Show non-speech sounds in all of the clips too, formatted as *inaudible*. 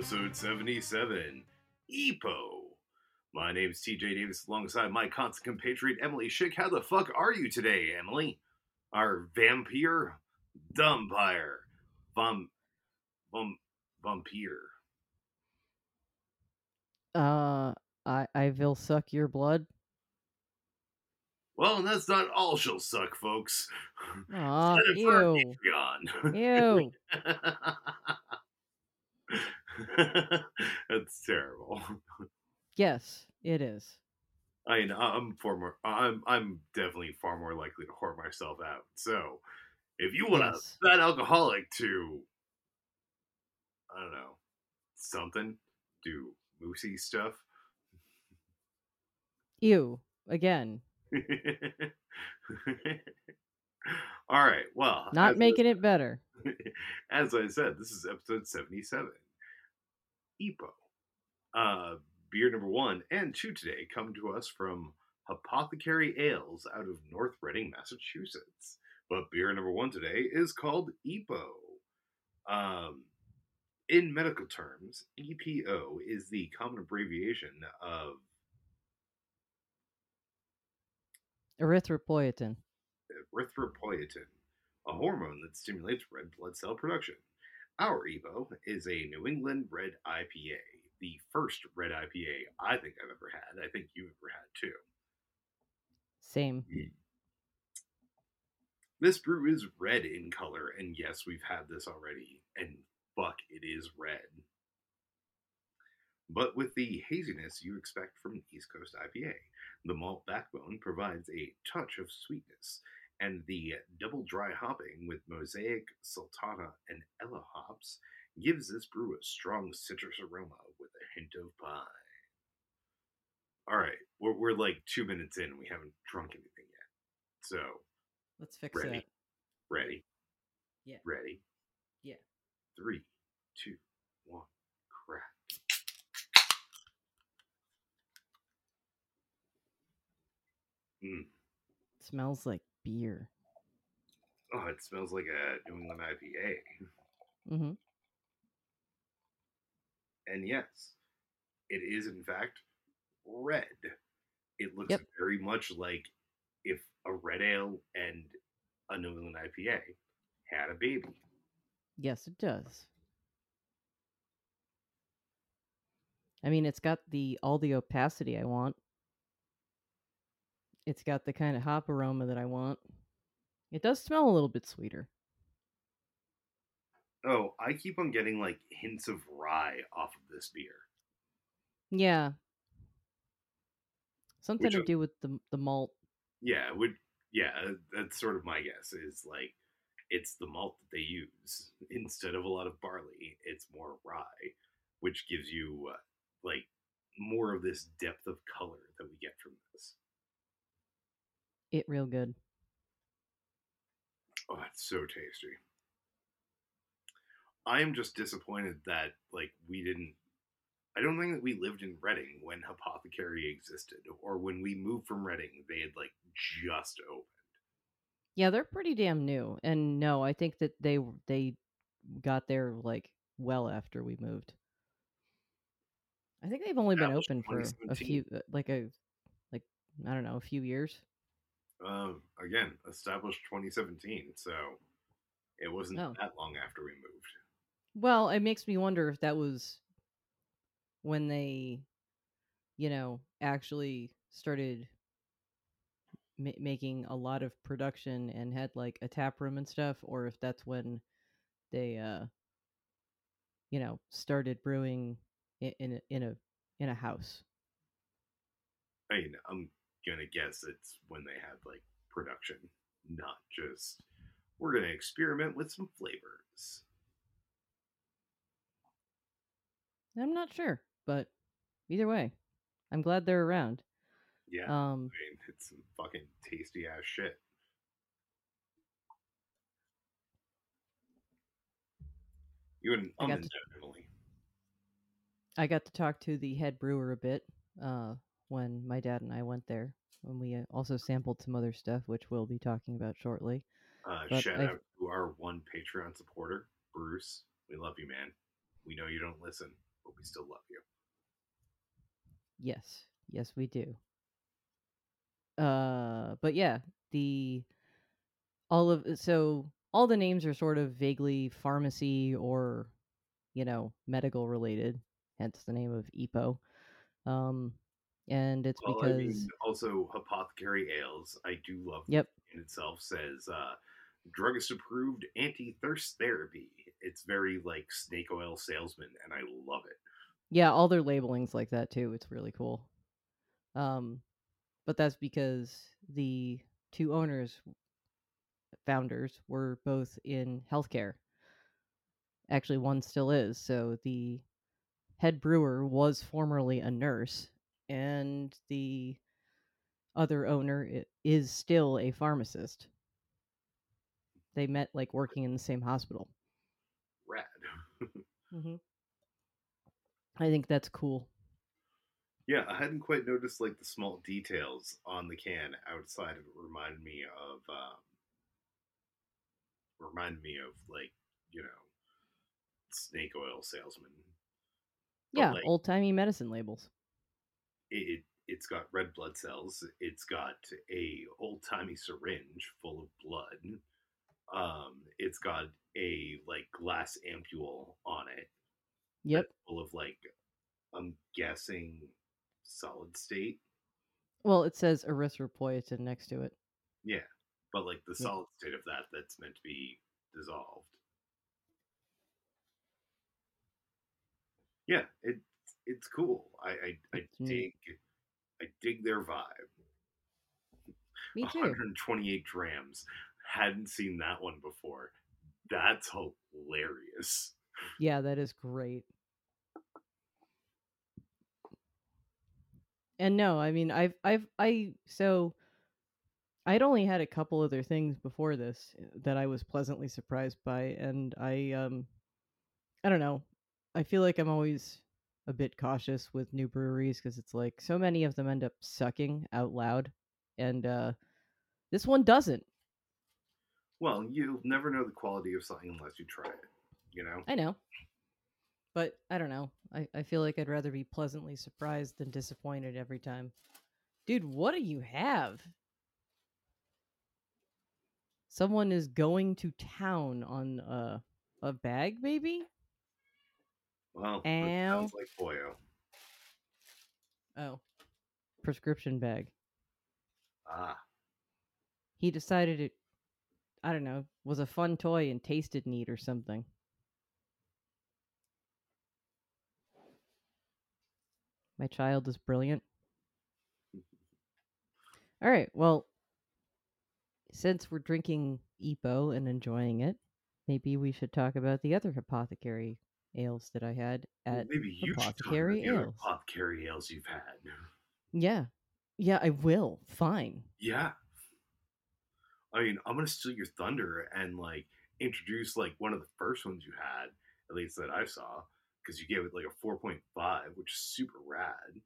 episode 77 EPO. My name is TJ Davis alongside my constant compatriot Emily Schick. How the fuck are you today, Emily? Our vampire? Dumpire. Vom. Vom. Vampire. Uh, I I will suck your blood. Well, that's not all she'll suck, folks. Aw, Set it for our ew, ew. *laughs* *laughs* *laughs* That's terrible. Yes, it is. I mean, I'm far more. I'm I'm definitely far more likely to whore myself out. So, if you want Yes. a fat alcoholic to, I don't know, something, do moosey stuff. Ew. Again, *laughs* All right. Well, not I- making it better. *laughs* as I said, this is episode 77. EPO. Uh, beer number one and two today come to us from Apothecary Ales out of North Reading, Massachusetts. But beer number one today is called EPO. Um, in medical terms, EPO is the common abbreviation of Erythropoietin. erythropoietin, a hormone that stimulates red blood cell production. Our EPO is a New England red IPA, the first red IPA I think I've ever had. I think you've ever had too. Same. Hmm. This brew is red in color, and yes, we've had this already, and fuck, it is red. But with the haziness you expect from an East Coast IPA, the malt backbone provides a touch of sweetness, and the double dry hopping with Mosaic, Sultana, and Ella hops gives this brew a strong citrus aroma with a hint of pine. All right, we're, we're like two minutes in, and we haven't drunk anything yet. So, Let's fix Ready. that. Ready? Yeah. Ready? Yeah. Three, two, one, crack. Mm. smells like beer. Oh, it smells like a New England IPA. Mm-hmm. And yes, it is in fact red. It looks Yep. very much like if a red ale and a New England IPA had a baby. Yes, it does. I mean, it's got the all the opacity I want. It's got the kind of hop aroma that I want. It does smell a little bit sweeter. Oh, I keep on getting like hints of rye off of this beer. Yeah. Something Which to do with the the malt. Yeah, would yeah, that's sort of my guess is like it's the malt that they use *laughs* instead of a lot of barley. It's more rye, which gives you uh, like more of this depth of color that we get from this. It real good. Oh, it's so tasty. I am just disappointed that like we didn't. I don't think that we lived in Reading when Apothecary existed, or when we moved from Reading, they had like just opened. Yeah, they're pretty damn new. And no, I think that they they got there like well after we moved. I think they've only been open for a few uh, like a like I don't know, a few years. Um, again, established 2017, so it wasn't Oh. that long after we moved. Well, it makes me wonder if that was when they, you know, actually started ma- making a lot of production and had like a tap room and stuff, or if that's when they, uh, you know, started brewing in, in a in a in a house. I mean, I'm gonna guess it's when they had like production, not just we're gonna experiment with some flavors. I'm not sure, but either way, I'm glad they're around. Yeah, I Um, mean, it's some fucking tasty ass shit. You and I got to- I got to talk to the head brewer a bit uh, when my dad and I went there. When we uh, also sampled some other stuff, which we'll be talking about shortly. Uh, shout I've- out to our one Patreon supporter, Bruce. We love you, man. We know you don't listen, but we still love you. Yes, yes, we do. Uh, but yeah, the all of so all the names are sort of vaguely pharmacy or you know medical related, hence the name of EPO. Um, and it's Well, because I mean, also Apothecary Ales. I do love Yep. in itself says uh, druggist approved anti thirst therapy. It's very like snake oil salesman, and I love it. Yeah, all their labeling's like that too. It's really cool. Um, but that's because the two owners, founders, were both in healthcare. Actually, one still is. So the head brewer was formerly a nurse, and the other owner is still a pharmacist. They met like working in the same hospital. Rad. *laughs* Mm-hmm. I think that's cool. Yeah, I hadn't quite noticed like the small details on the can outside of it reminded me of um reminded me of like, you know, snake oil salesman. But, Yeah, like, old timey medicine labels. It it's got red blood cells. It's got a old timey syringe full of blood. Um, it's got a like glass ampule on it. Yep. Full of like, I'm guessing solid state. Well, it says erythropoietin next to it. Yeah, but like the solid state of that that's meant to be dissolved. Yeah, it it's cool. I I, I neat. dig I dig their vibe. Me too. 128 drams. Hadn't seen that one before. That's hilarious. Yeah, that is great. And no, I mean, I've, I've, I, so I'd only had a couple other things before this uh, that I was pleasantly surprised by. And I, um, I don't know. I feel like I'm always a bit cautious with new breweries because it's like so many of them end up sucking out loud. And, uh, this one doesn't. Well, you'll never know the quality of something unless you try it. You know? I know. But I don't know. I, I feel like I'd rather be pleasantly surprised than disappointed every time. Dude, what do you have? Someone is going to town on a, a bag, maybe? Well, Ow. sounds like Boyo. Oh. Prescription bag. Ah, He decided it, I don't know, was a fun toy and tasted neat or something. My child is brilliant. *laughs* All right. Well, since we're drinking EPO and enjoying it, maybe we should talk about the other apothecary ales that I had well, at. maybe you should Apothecary the Ales. apothecary ales you've had. Yeah. Yeah, I will. Fine. Yeah. I mean, I'm gonna steal your thunder and like introduce like one of the first ones you had, at least that I saw, because you gave it like a 4.5, which is super rad.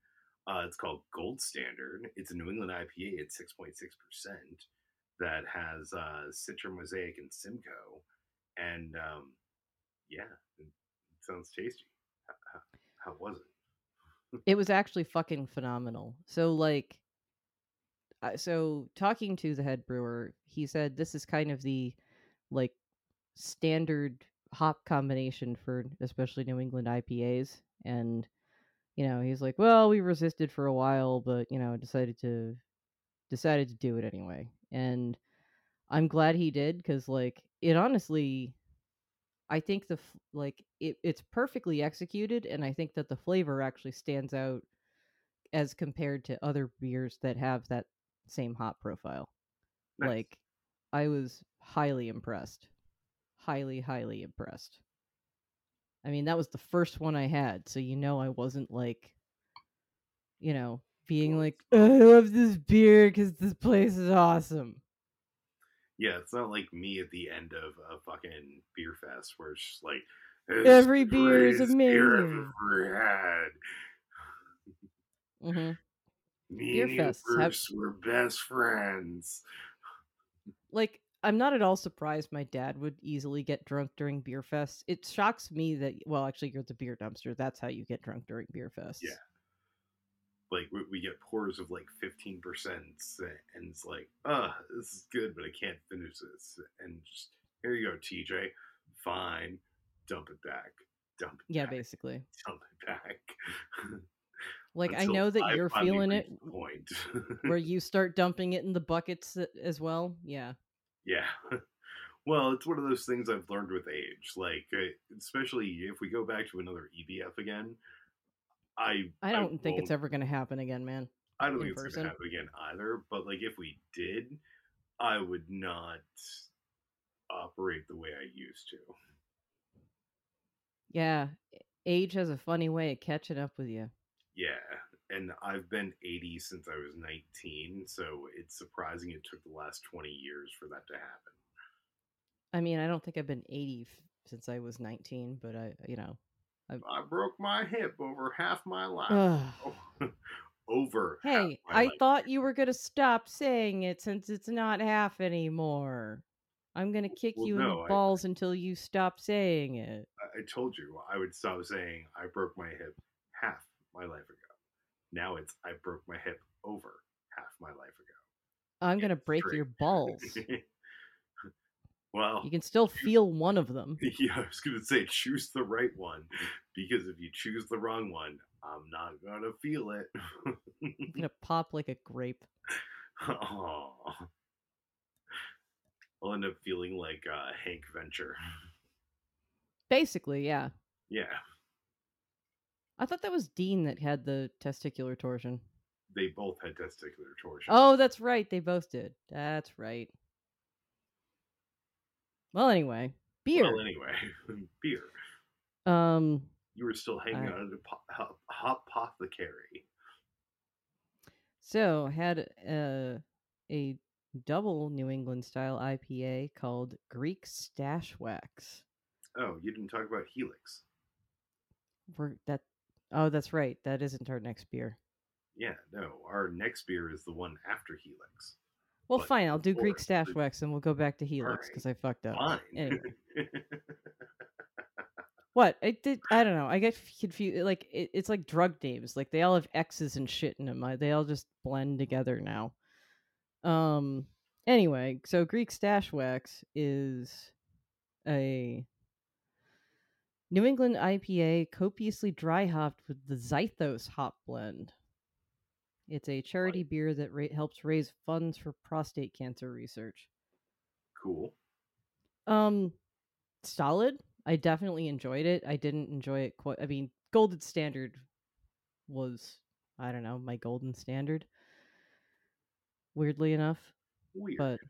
Uh, it's called Gold Standard. It's a New England IPA at 6.6% that has uh, Citra Mosaic and Simcoe. And um, yeah, sounds tasty. How, how, was it? *laughs* It was actually fucking phenomenal. So like so talking to the head brewer, he said this is kind of the like standard hop combination for especially New England IPAs and you know, he's like, "Well, we resisted for a while, but you know, decided to decided to do it anyway." And I'm glad he did cuz like it honestly I think the like it, it's perfectly executed and I think that the flavor actually stands out as compared to other beers that have that same hop profile. Nice. Like I was highly impressed. Highly highly impressed. I mean, that was the first one I had, so you know I wasn't like you know, being like, oh, I love this beer cuz this place is awesome. Yeah, it's not like me at the end of a fucking beer fest where it's just like Every beer is greatest beer I've amazing." ever had. Mhm. *laughs* Me Beer and fests you have- were best friends. like I'm not at all surprised my dad would easily get drunk during beer fest. It shocks me that well, actually, you're at the beer dumpster. That's how you get drunk during beer fest. Yeah. Like we, we get pours of like fifteen percent, and it's like, uh, this is good, but I can't finish this. And just here you go, TJ. Fine, dump it back. Dump it. Yeah, back, basically. Dump it back. Like I know that I you're feeling it Point. where *laughs* you start dumping it in the buckets as well. Yeah. Yeah. Well, it's one of those things I've learned with age. Like, uh, especially if we go back to another EBF again, I I don't think it's ever going to happen again, man. I don't in think it's going to happen again either. But like, if we did, I would not operate the way I used to. Yeah. Age has a funny way of catching up with you. Yeah, and I've been 80 since I was 19, so it's surprising it took the last 20 years for that to happen. I mean, I don't think I've been 80 f- since I was 19, but I, you know. I broke my hip over half my life. Ugh. Oh, *laughs* over. half Hey, I life. thought you were going to stop saying it since it's not half anymore. I'm going to kick Well, you in no, the I- balls until you stop saying it. I, I told you I would stop saying I broke my hip half my life ago. Now it's I broke my hip over half my life ago. I'm going to break your balls. *laughs* well, You can still feel one of them. *laughs* yeah, I was gonna say choose the right one because if you choose the wrong one, I'm not gonna feel it. I'm going to pop like a grape. Aw. I'll end up feeling like uh, Hank Venture. Basically, yeah. Yeah, I thought that was Dean that had the testicular torsion. they both had testicular torsion. Oh, that's right. They both did. That's right. Well, anyway, beer. Well, anyway, *laughs* beer. um, You were still hanging I- out at a hop- apothecary. so had a a double New England style IPA called Greek Stash Wax. Oh, you didn't talk about Helix. We're that. Oh, that's right. That isn't our next beer. Yeah, no. Our next beer is the one after Helix. Well, But fine. I'll do Greek Stash Wax, and we'll go back to Helix because I fucked up. Fine. Anyway. *laughs* What I did, I don't know. I get confused. Like it, it's like drug names. Like they all have X's and shit in them. I, they all just blend together now. Um. Anyway, so Greek Stash Wax is a New England IPA copiously dry hopped with the Zythos hop blend. It's a charity beer that ra- helps raise funds for prostate cancer research. cool. Um, solid. I definitely enjoyed it. I didn't enjoy it quite. I mean, Golden Standard was, I don't know, my golden standard. Weirdly enough, Weird. but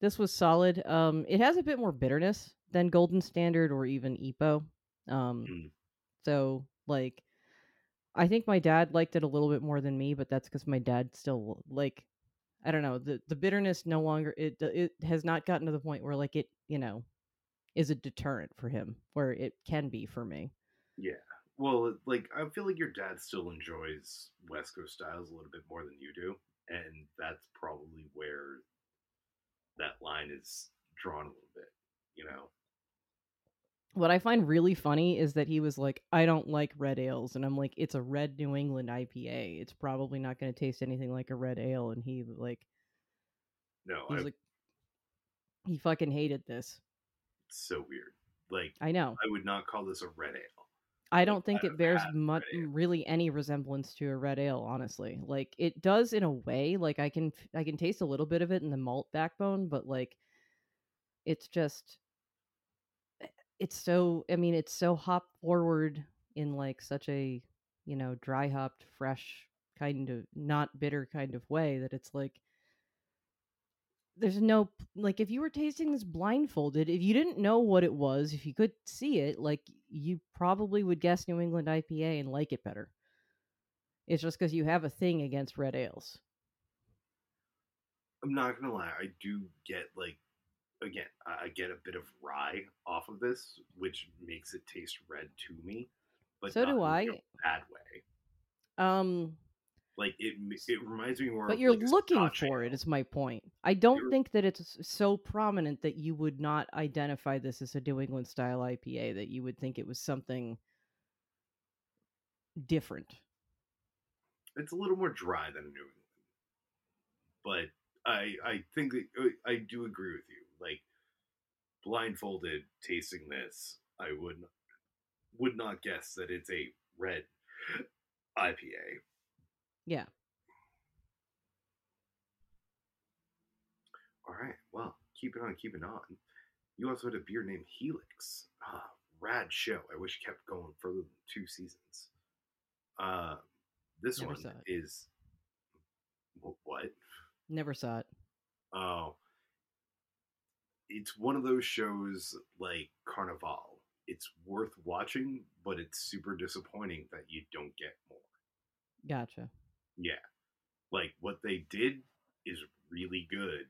this was solid. Um, it has a bit more bitterness than Golden Standard or even Epo. Um, Mm. so like, I think my dad liked it a little bit more than me, but that's because my dad still like, I don't know, the the bitterness no longer it uh, it has not gotten to the point where like it you know is a deterrent for him where it can be for me. Yeah. Well, like I feel like your dad still enjoys West Coast styles a little bit more than you do, and that's probably where that line is drawn a little bit. You know. What I find really funny is that he was like, I don't like red ales. And I'm like, it's a red New England IPA. It's probably not going to taste anything like a red ale. And he, like, No, he's I, like, he fucking hated this. it's so weird. Like I know. I would not call this a red ale. I don't think I've it bears much, really any resemblance to a red ale, honestly. Like, it does in a way. Like, I can, I can taste a little bit of it in the malt backbone, but like, it's just, it's so, I mean, it's so hop forward in like such a, you know, dry hopped, fresh kind of not bitter kind of way that it's like, there's no like if you were tasting this blindfolded if you didn't know what it was if you could see it like you probably would guess new england ipa and like it better. It's just because you have a thing against red ales. I'm not gonna lie, I do get like again, I get a bit of rye off of this, which makes it taste red to me. But So do I. bad way. um Like it. It reminds me more. But you're like, looking for it. ale. Is my point. I don't You're- think that it's so prominent that you would not identify this as a New England style IPA. That you would think it was something different. It's a little more dry than a New England, but I I think that uh, I do agree with you. Like blindfolded tasting this, I would not, would not guess that it's a red IPA. Yeah. All right. Well, keep it on, keep it on. You also had a beer named Helix. Ah, rad show. I wish it kept going further than two seasons. Uh, this Never one is wh- what? Never saw it. Oh, it's one of those shows like Carnival. It's worth watching, but it's super disappointing that you don't get more. Gotcha. Yeah. Like what they did is really good,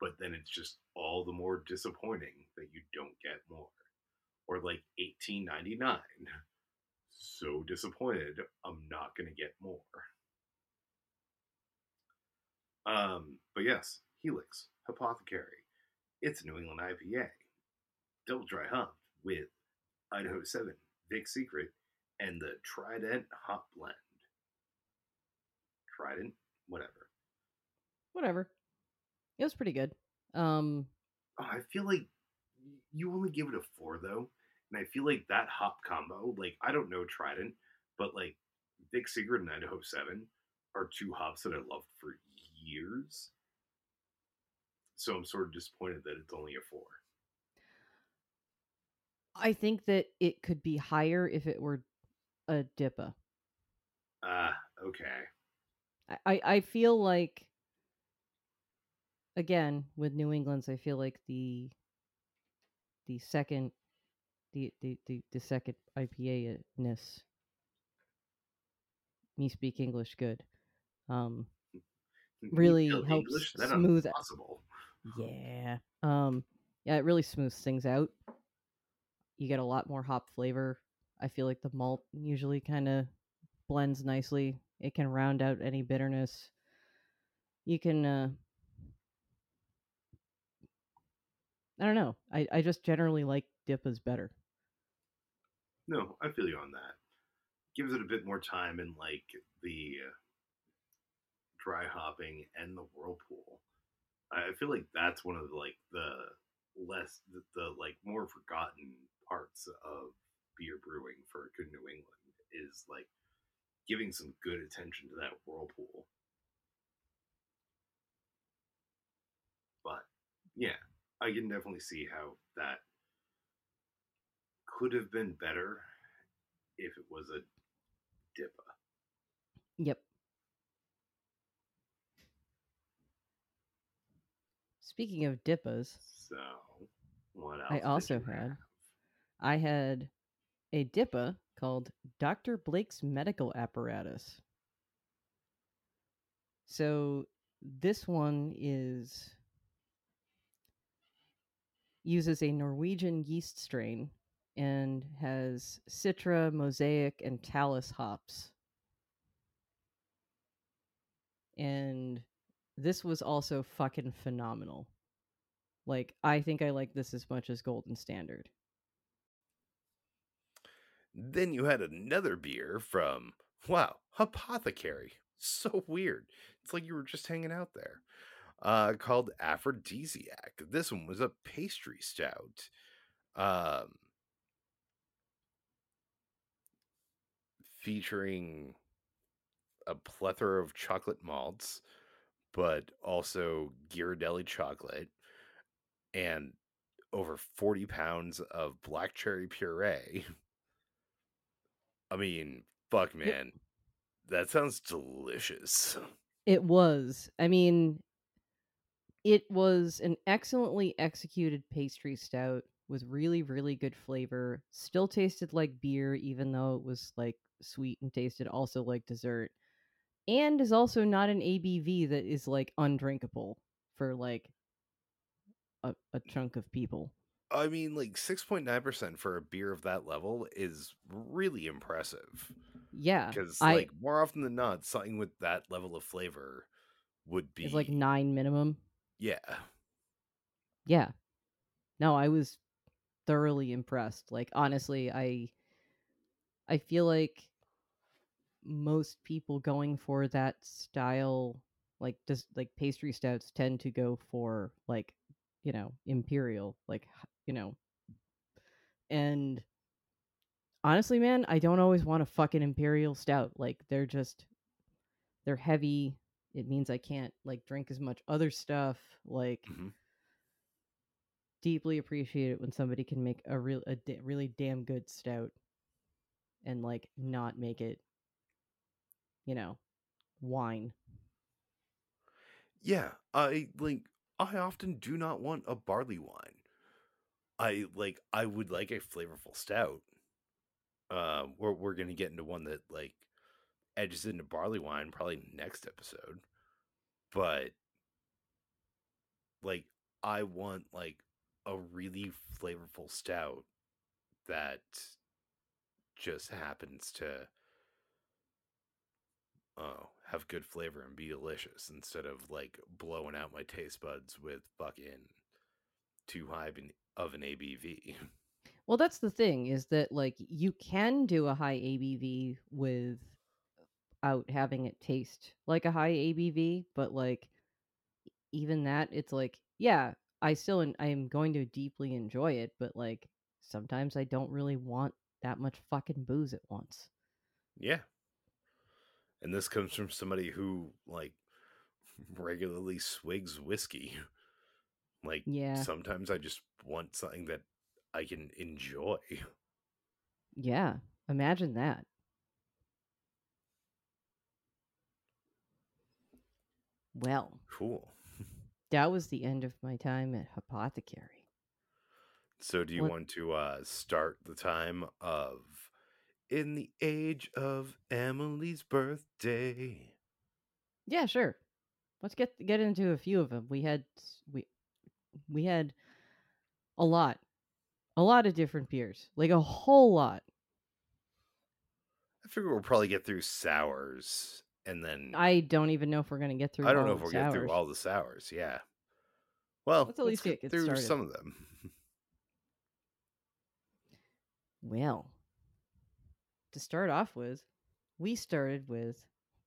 but then it's just all the more disappointing that you don't get more. Or like 1899. So disappointed, I'm not going to get more. Um, but yes, Helix, Apothecary. It's New England IPA. Double dry hopped with Idaho 7, Vic Secret, and the Trident Hop Blend. Trident, whatever. Whatever. It was pretty good. Um, Oh, I feel like you only give it a four though, and I feel like that hop combo. Like I don't know Trident, but like Vic Secret and Idaho Seven are two hops that I loved for years. So I'm sort of disappointed that it's only a four. I think that it could be higher if it were a DIPA. Ah, okay. I, I feel like again with New England's I feel like the the second the the the, the second IPA ness me speak English good. Um Really helps English? Smooth- Impossible. Yeah. Um yeah, it really smooths things out. You get a lot more hop flavor. I feel like the malt usually kind of blends nicely. It can round out any bitterness. You can uh I don't know. I, I just generally like DIPAs better. No, I feel you on that. Gives it a bit more time in like the dry hopping and the whirlpool. I feel like that's one of the like the less the, the like more forgotten parts of beer brewing for good New England is like giving some good attention to that whirlpool. But yeah, I can definitely see how that could have been better if it was a DIPA. Yep. Speaking of DIPAs, So, what else? I also had- have? I had a DIPA called Dr. Blake's Medical Apparatus. So this one is uses a Norwegian yeast strain and has Citra, Mosaic, and Talus hops. And this was also fucking phenomenal. Like I think I like this as much as Golden Standard. Then you had another beer from, wow, Apothecary. *laughs* So weird. It's like you were just hanging out there. Uh, called Aphrodisiac. This one was a pastry stout. Um, featuring a plethora of chocolate malts, but also Ghirardelli chocolate and over 40 pounds of black cherry puree. *laughs* I mean, fuck, man. That sounds delicious. *laughs* It was. I mean, it was an excellently executed pastry stout with really, really good flavor. Still tasted like beer, even though it was like sweet and tasted also like dessert. And is also not an ABV that is like undrinkable for like a, a chunk of people. I mean, like 6.9% for a beer of that level is really impressive. Yeah, Because, I like, more often than not, something with that level of flavor would be. it's like nine minimum. Yeah. Yeah. No, I was thoroughly impressed. Like honestly, I I feel like most people going for that style like just like pastry stouts tend to go for like, you know, imperial, like you know. And honestly, man, I don't always want a fucking imperial stout. Like they're just they're heavy. It means I can't like drink as much other stuff. Like Mhm. deeply appreciate it when somebody can make a real a really damn good stout and like not make it you know wine Yeah. I, like, I often do not want a barley wine. I, like, I would like a flavorful stout. Uh, we're, we're to get into one that, like, edges into barley wine probably next episode. But, like, I want, like, a really flavorful stout that just happens to oh have good flavor and be delicious instead of like blowing out my taste buds with fucking too high of an, ABV. *laughs* well that's the thing is that like you can do a high abv without having it taste like a high abv but like even that it's like yeah i still en- i am going to deeply enjoy it but like sometimes i don't really want that much fucking booze at once yeah. And this comes from somebody who like regularly swigs whiskey. *laughs* Like Yeah. sometimes I just want something that I can enjoy. *laughs* yeah imagine that well Cool. *laughs* that was the end of my time at Apothecary. So do you What- want to uh start the time of in the age of Emily's birthday? Yeah, sure. Let's get get into a few of them. We had we we had a lot, a lot of different beers, like a whole lot. I figure we'll probably get through sours and then I don't even know if we're gonna get through. I don't all know if we'll get through sours. all the sours. Yeah. Well, Let's at least get- get through started. some of them. *laughs* Well, to start off with, we started with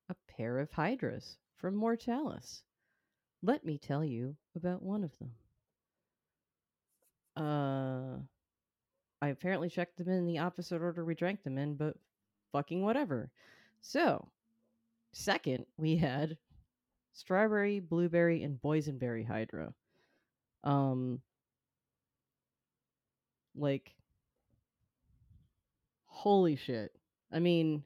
a pair of hydras from Mortalis. Let me tell you about one of them. Uh, I apparently checked them in the opposite order we drank them in, but fucking whatever. So, second, we had strawberry, blueberry, and boysenberry hydra. Um, like, holy shit. I mean,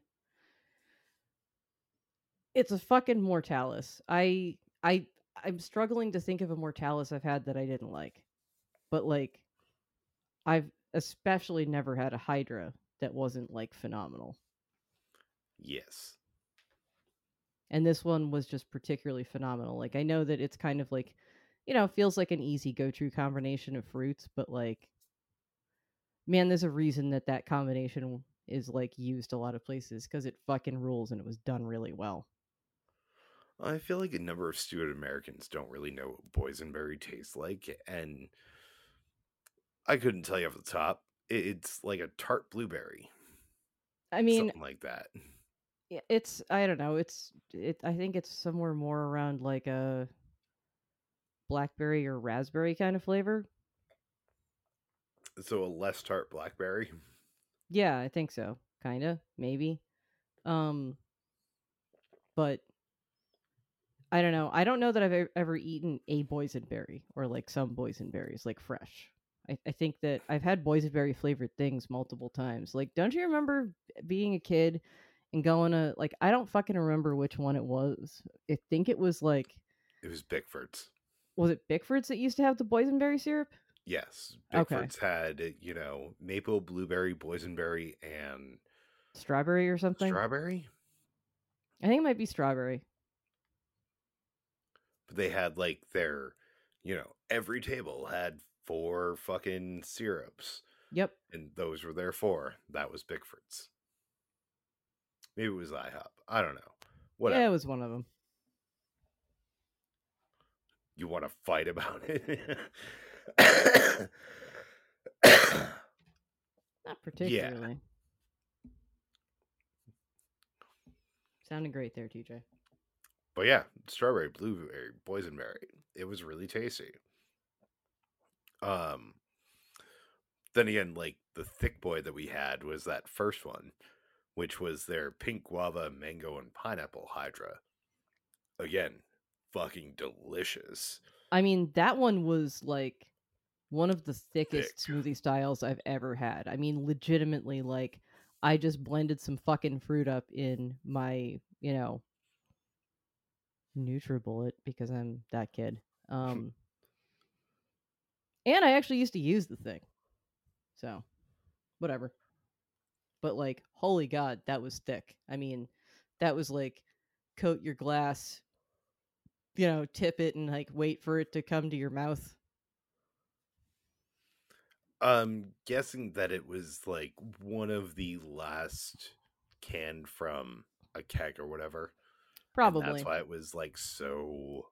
it's a fucking Mortalis. I I I'm struggling to think of a Mortalis I've had that I didn't like. But like I've especially never had a Hydra that wasn't like phenomenal. yes. And this one was just particularly phenomenal. Like I know that it's kind of like you know, feels like an easy go-to combination of fruits, but like man, there's a reason that that combination is like used a lot of places cuz it fucking rules and it was done really well. I feel like a number of stupid Americans don't really know what boysenberry tastes like, and I couldn't tell you off the top. It's like a tart blueberry, I mean, something like that. Yeah, it's I don't know. It's it. I think it's somewhere more around like a blackberry or raspberry kind of flavor. So a less tart blackberry. Yeah, I think so. Kind of, maybe. Um, but I don't know. I don't know that I've ever eaten a boysenberry or like some boysenberries like fresh. I, I think that I've had boysenberry flavored things multiple times. Like, don't you remember being a kid and going to like I don't fucking remember which one it was. I think it was like It was Bickford's. was it Bickford's that used to have the boysenberry syrup? Yes, Okay. Had you know maple, blueberry, boysenberry, and Strawberry or something? strawberry. I think it might be strawberry. But they had like their, you know, every table had four fucking syrups, Yep. and those were their four. That was Bickford's. Maybe it was IHOP. I don't know. Whatever. Yeah, it was one of them. You want to fight about *laughs* it? Not *coughs* particularly. Sounded great there, TJ. but yeah, strawberry, blueberry, boysenberry. It was really tasty. Um, then again, like the thick boy that we had was that first one, which was their pink guava, mango, and pineapple hydra. Again, fucking delicious. I mean, that one was like one of the thickest Thick. smoothie styles I've ever had. I mean, legitimately, like I just blended some fucking fruit up in my, you know, NutriBullet because I'm that kid. *laughs* Um, and I actually used to use the thing, so whatever. But like, holy god, that was thick. I mean, that was like coat your glass, you know, tip it and like wait for it to come to your mouth. I'm guessing that it was like one of the last canned from a keg or whatever. Probably. that's why it was like so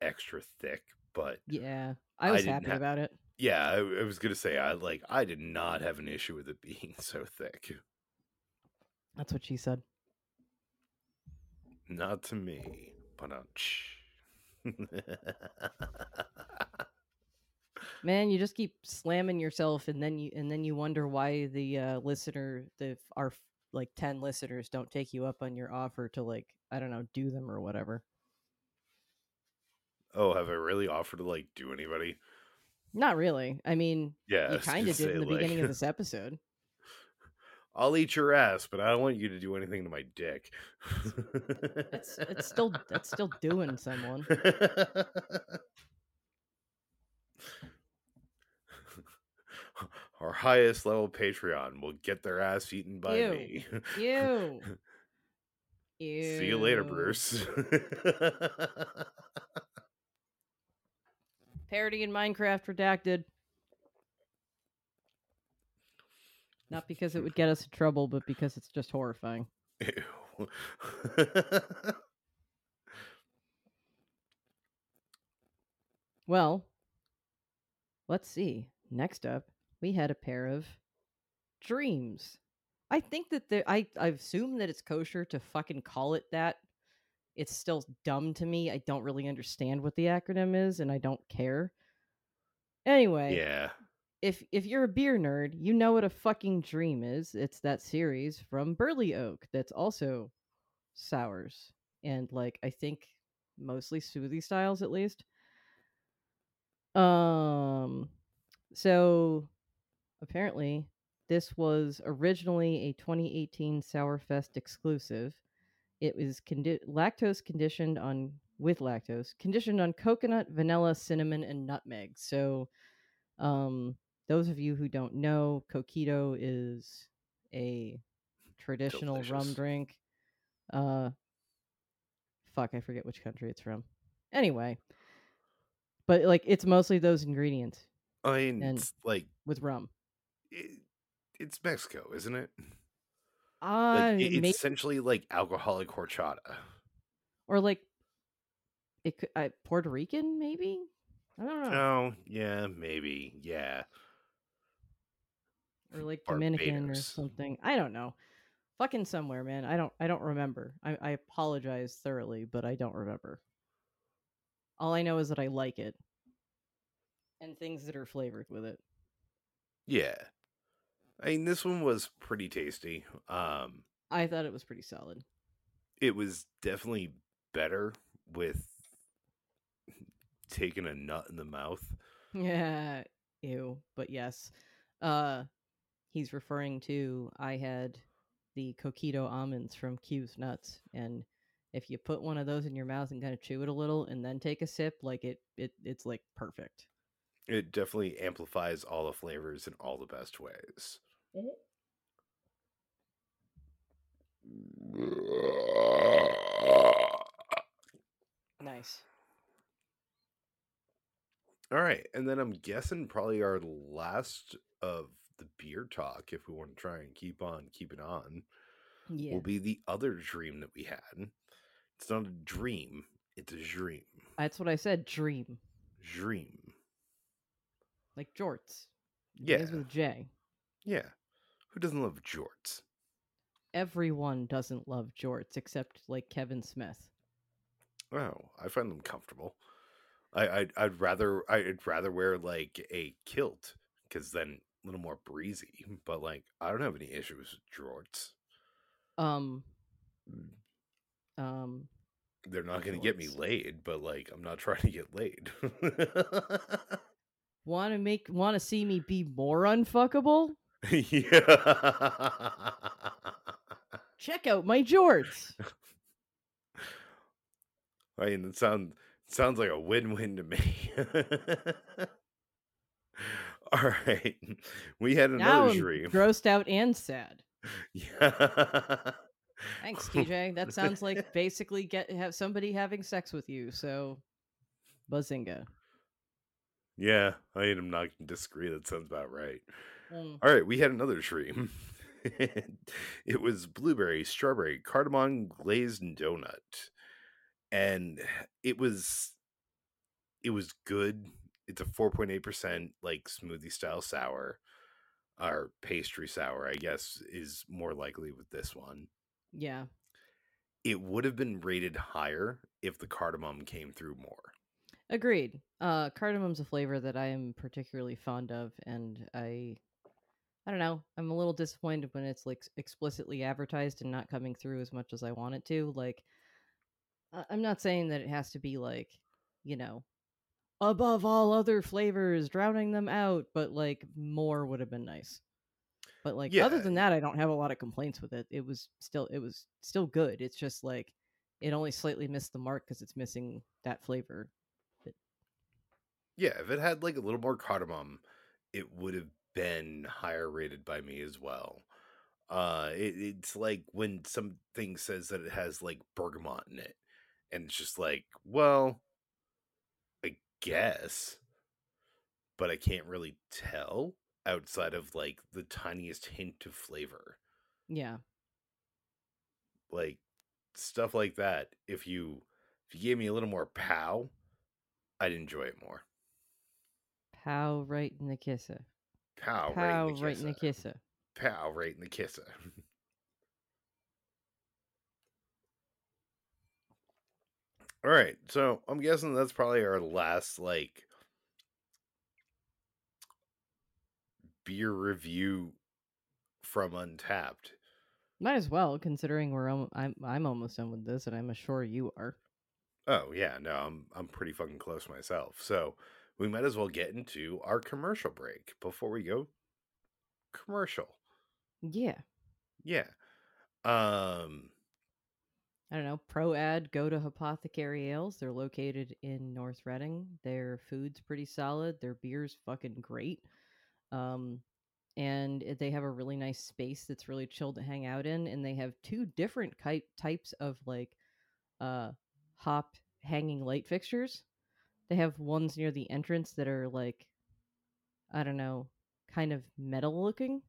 extra thick. But Yeah, I I was didn't happy ha- about it. yeah, I, I was gonna say I like I did not have an issue with it *laughs* being so thick. That's what she said. Not to me. Punch. *laughs* Man, you just keep slamming yourself, and then you and then you wonder why the uh, listener, the our like ten listeners, don't take you up on your offer to like I don't know, do them or whatever. oh, have I really offered to like do anybody? Not really. I mean, Yeah, you kind of did in the beginning of this episode. *laughs* I'll eat your ass, but I don't want you to do anything to my dick. It's it's still that's still doing someone. *laughs* *laughs* Our highest level Patreon will get their ass eaten by Ew. me. Ew. Ew. *laughs* See you later, Bruce. *laughs* Parody in Minecraft redacted. Not because it would get us in trouble, but because it's just horrifying. Ew. *laughs* Well, let's see. Next up, we had a pair of JREAMs. I think that the I I assume that it's kosher to fucking call it that. It's still dumb to me. I don't really understand what the acronym is and I don't care. Anyway, yeah. if if you're a beer nerd, you know what a fucking JREAM is. It's that series from Burley Oak that's also sours and like I think mostly smoothie styles at least. Um so apparently this was originally a 2018 Sourfest exclusive. It was condi- lactose conditioned on with lactose conditioned on coconut, vanilla, cinnamon, and nutmeg. So, um, those of you who don't know, coquito is a traditional rum drink. Uh, fuck, I forget which country it's from. Anyway, but like it's mostly those ingredients I mean, And- it's like with rum. It, it's Mexico, isn't it? Uh, Like, it- it's may- essentially like alcoholic horchata. or like it could uh, Puerto Rican maybe. I don't know. Oh, yeah, maybe. Yeah. or like Dominican or something. I don't know. Fucking somewhere, man. I don't I don't remember. I, I apologize thoroughly, but I don't remember. All I know is that I like it. And things that are flavored with it. Yeah. I mean, this one was pretty tasty. Um, I thought it was pretty solid. it was definitely better with taking a nut in the mouth. Yeah. Ew. But yes. Uh he's referring to I had the coquito almonds from Q's Nuts and if you put one of those in your mouth and kind of chew it a little and then take a sip, like it it it's like perfect. It definitely amplifies all the flavors in all the best ways. Nice. All right, and then I'm guessing probably our last of the beer talk, if we want to try and keep on keeping on, Yeah. will be the other JREAM that we had. It's not a dream; it's a dream. That's what I said. Dream. Dream. Like jorts. Yeah. Begins with a J. Yeah. Who doesn't love jorts? Everyone doesn't love jorts except like Kevin Smith. Oh, I find them comfortable. I I'd, I'd rather I'd rather wear like a kilt because then a little more breezy. But like I don't have any issues with jorts. Um. Um. They're not going to get me laid, but like I'm not *laughs* trying to get laid. *laughs* Want to make? Want to see me be more unfuckable? Yeah. *laughs* Check out my jorts. *laughs* I mean, it sounds sounds like a win-win to me. *laughs* All right, we had now another I'm dream. grossed out and sad. Yeah. Thanks, TJ. That sounds like basically get have somebody having sex with you. So, bazinga. yeah, I mean, I'm not gonna disagree. That sounds about right. Mm. All right, we had another JREAM. *laughs* it was blueberry, strawberry, cardamom glazed donut, and it was it was good. It's a four point eight percent like smoothie style sour, or pastry sour, I guess, is more likely with this one. Yeah. It would have been rated higher if the cardamom came through more. Agreed. Uh, cardamom's a flavor that I am particularly fond of, and I, I don't know. I'm a little disappointed when it's like explicitly advertised and not coming through as much as I want it to. Like, I'm not saying that it has to be like, you know, above all other flavors, drowning them out, but like more would have been nice. But like other than that, I don't have a lot of complaints with it. It was still, it was still good. It's just like it only slightly missed the mark because it's missing that flavor. Yeah, if it had like a little more cardamom, it would have been higher rated by me as well. Uh it, it's like when something says that it has like bergamot in it, and it's just like, well, I guess, but I can't really tell outside of like the tiniest hint of flavor. Yeah. Like stuff like that. If you if you gave me a little more pow, I'd enjoy it more. Pow right in the kisser. Pow, Pow right in the right in the kisser. Pow, right in the kisser. *laughs* All right, so I'm guessing that's probably our last like beer review from Untappd. Might as well, considering we're al- I'm I'm almost done with this, and I'm sure you are. Oh yeah, no, I'm I'm pretty fucking close myself. So we might as well get into our commercial break before we go commercial. Yeah. Yeah. Um I don't know. Pro ad. Go to Apothecary Ales. They're located in North Reading. Their food's pretty solid. Their beer's fucking great. Um, and they have a really nice space that's really chill to hang out in. And they have two different ki- types of like uh hop hanging light fixtures. They have ones near the entrance that are like I don't know, kind of metal looking.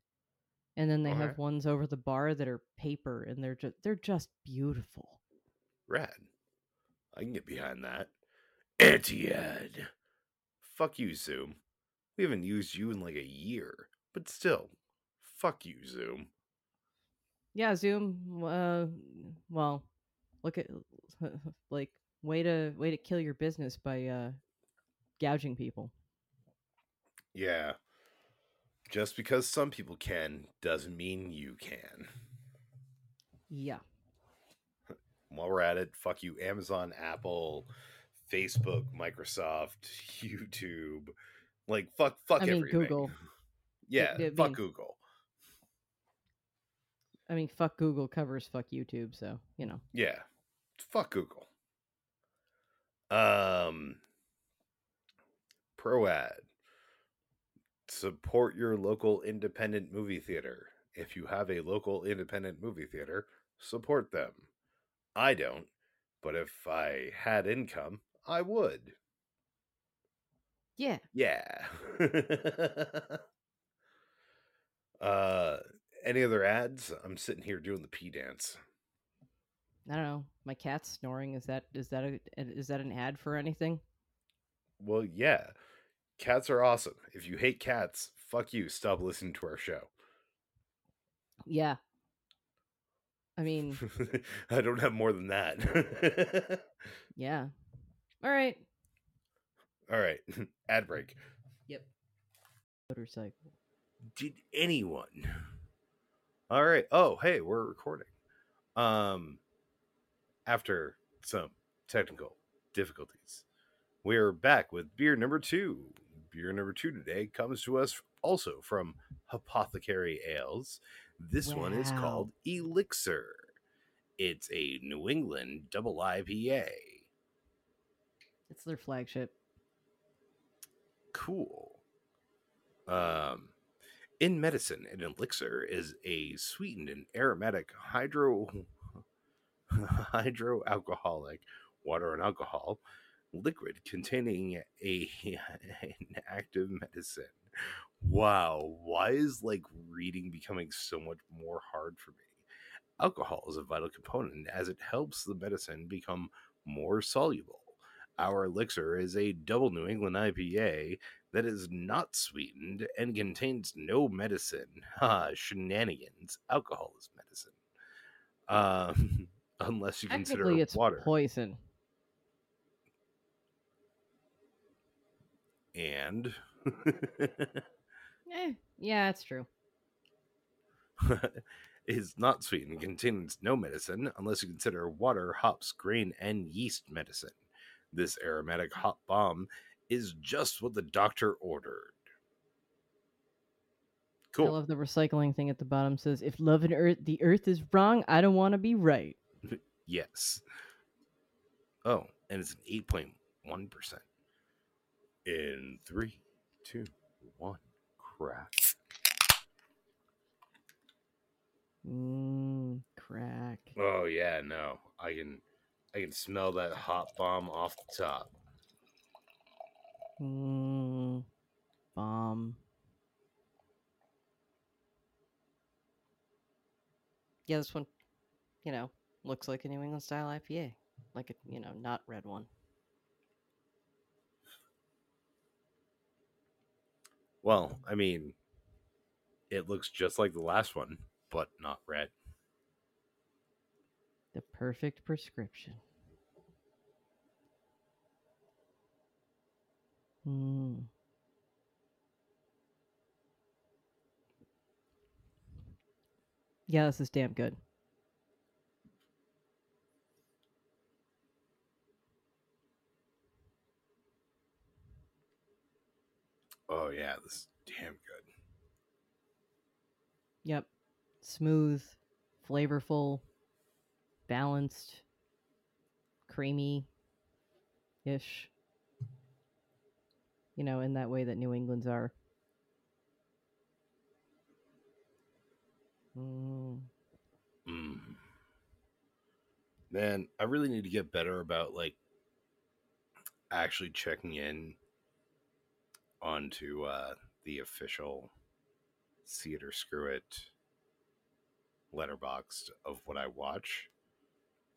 And then they have Okay. ones over the bar that are paper and they're just they're just beautiful. Rad. I can get behind that. Anti-ad. Fuck you, Zoom. We haven't used you in like a year, but still, fuck you, Zoom. Yeah, Zoom. Uh, well, look at *laughs* like way to way to kill your business by uh gouging people. Yeah. Just because some people can doesn't mean you can. Yeah. *laughs* While we're at it, fuck you, Amazon, Apple, Facebook, Microsoft, *laughs* YouTube. Like fuck, fuck I mean, everything. Google. *laughs* Yeah, I fuck mean- Google. I mean, fuck Google covers fuck YouTube, so you know. Yeah. Fuck Google. Um Pro ad. Support your local independent movie theater. If you have a local independent movie theater, support them. I don't, but if I had income, I would. Yeah. Yeah. *laughs* uh any other ads? I'm sitting here doing the pee dance. I don't know. My cat's snoring. Is that is that a is that an ad for anything? Well, yeah. Cats are awesome. If you hate cats, fuck you. Stop listening to our show. Yeah. I mean, *laughs* I don't have more than that. *laughs* yeah. All right. All right. *laughs* Ad break. Yep. Motorcycle. Did anyone? All right. Oh, hey, we're recording. Um after some technical difficulties. We're back with beer number 2. Beer number 2 today comes to us also from Apothecary Ales. This one is called Elixir. It's a New England double IPA. It's their flagship. Cool. Um, in medicine, an elixir is a sweetened and aromatic hydro *laughs* hydroalcoholic water and alcohol liquid containing a *laughs* an active medicine. Wow, why is like reading becoming so much more hard for me? Alcohol is a vital component as it helps the medicine become more soluble. Our elixir is a double New England IPA that is not sweetened and contains no medicine. Ha, *laughs* shenanigans. Alcohol is medicine. Um, unless you consider it's water. poison. and Eh, yeah, it's true. *laughs* is not sweet and contains no medicine unless you consider water, hops, grain, and yeast medicine. This aromatic hop bomb is just what the doctor ordered. Cool. I love the recycling thing at the bottom says, "If love and earth, the earth is wrong, I don't want to be right." Yes. Oh, and it's an 8.1%. In three, two, one, crack. Mm, crack. Oh yeah, no. I can I can smell that hop bomb off the top. Mm, bomb. Yeah, this one, you know, looks like a New England style IPA, like a you know not red one. Well, I mean, it looks just like the last one, but not red. The perfect prescription. Hmm. Yeah, this is damn good. Oh yeah, this is damn good. Yep. Smooth, flavorful, balanced, creamy ish. You know, in that way that New England's are. Mm. Mm. Man, I really need to get better about like actually checking in onto uh the official see it or screw it Letterboxd of what I watch.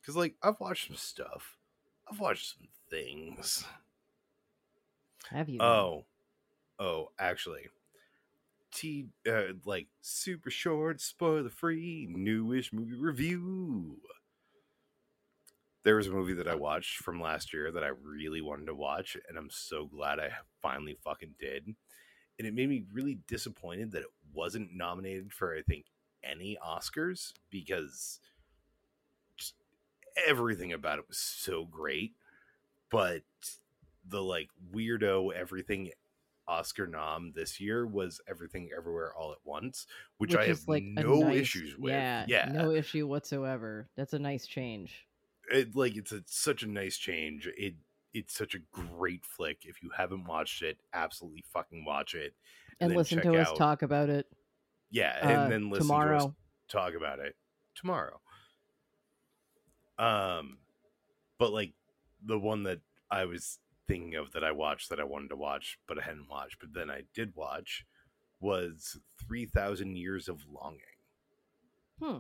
Cause like I've watched some stuff. I've watched some things. Have you? Oh. Oh, actually. T uh, like super short, spoiler free, newish movie review. There was a movie that I watched from last year that I really wanted to watch, and I'm so glad I finally fucking did. And it made me really disappointed that it wasn't nominated for, I think, any Oscars because everything about it was so great. But the like weirdo everything Oscar nom this year was Everything Everywhere All at Once, which, I have like no nice- issues with. Yeah, Yeah, no issue whatsoever. That's a nice change. It, like it's a, such a nice change. It it's such a great flick. If you haven't watched it, absolutely fucking watch it. And, then listen to us talk about it Yeah, uh, and then listen to us talk about it tomorrow. Um, but like the one that I was thinking of that I watched that I wanted to watch, but I hadn't watched, but then I did watch was 3000 Years of Longing. Hmm.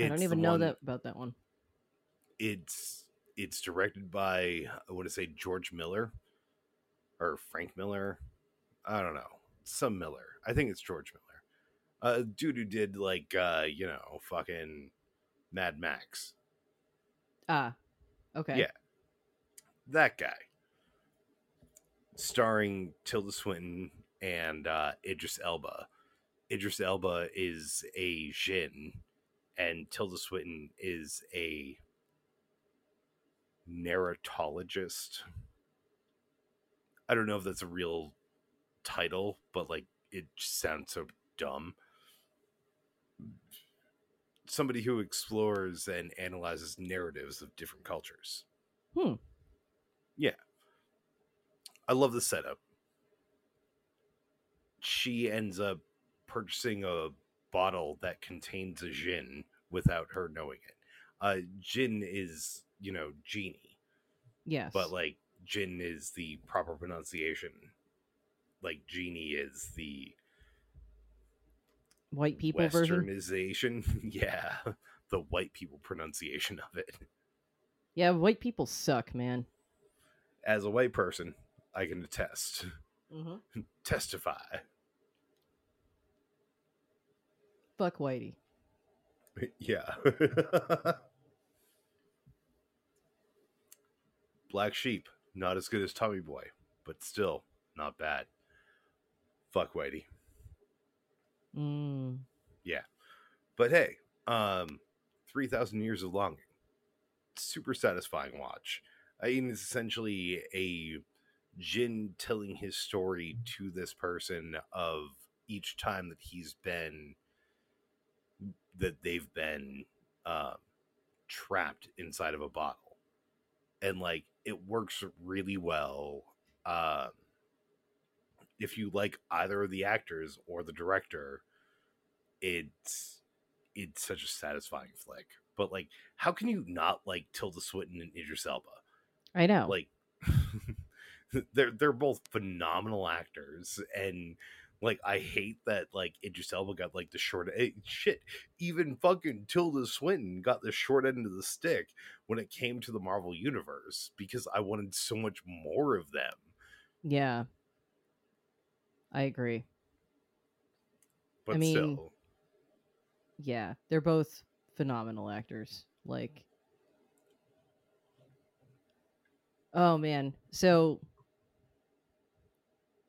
I don't even know one- that about that one. It's it's directed by I want to say George Miller or Frank Miller. I don't know. Some Miller. I think it's George Miller. Uh dude who did like uh, you know, fucking Mad Max. Ah. Okay. Yeah. That guy. Starring Tilda Swinton and uh Idris Elba. Idris Elba is a Jin and Tilda Swinton is a narratologist. I don't know if that's a real title, but like it sounds so dumb. Somebody who explores and analyzes narratives of different cultures. Hmm. Yeah. I love the setup. She ends up purchasing a bottle that contains a gin without her knowing it. Uh, gin is, you know, genie Yes. but like Jin is the proper pronunciation. Like genie is the white people version. westernization. *laughs* yeah, the white people pronunciation of it. Yeah, white people suck, man. As a white person, I can attest, Mm-hmm. *laughs* testify. Fuck whitey. *laughs* yeah. Black Sheep, not as good as Tommy Boy, but still not bad. Fuck Whitey. Mm. But hey, um, 3,000 Years of Longing. Super satisfying watch. I mean, it's essentially a Jin telling his story to this person of each time that he's been, that they've been um, trapped inside of a bottle. And like, it works really well. Um, if you like either of the actors or the director, it's it's such a satisfying flick. But like, how can you not like Tilda Swinton and Idris Elba? I know. Like, *laughs* they're they're both phenomenal actors, and like I hate that like Idris Elba got like the short eh, shit. Even fucking Tilda Swinton got the short end of the stick when it came to the Marvel universe because I wanted so much more of them. yeah. I agree. But mean, still, Yeah, they're both phenomenal actors. Like, oh man. So,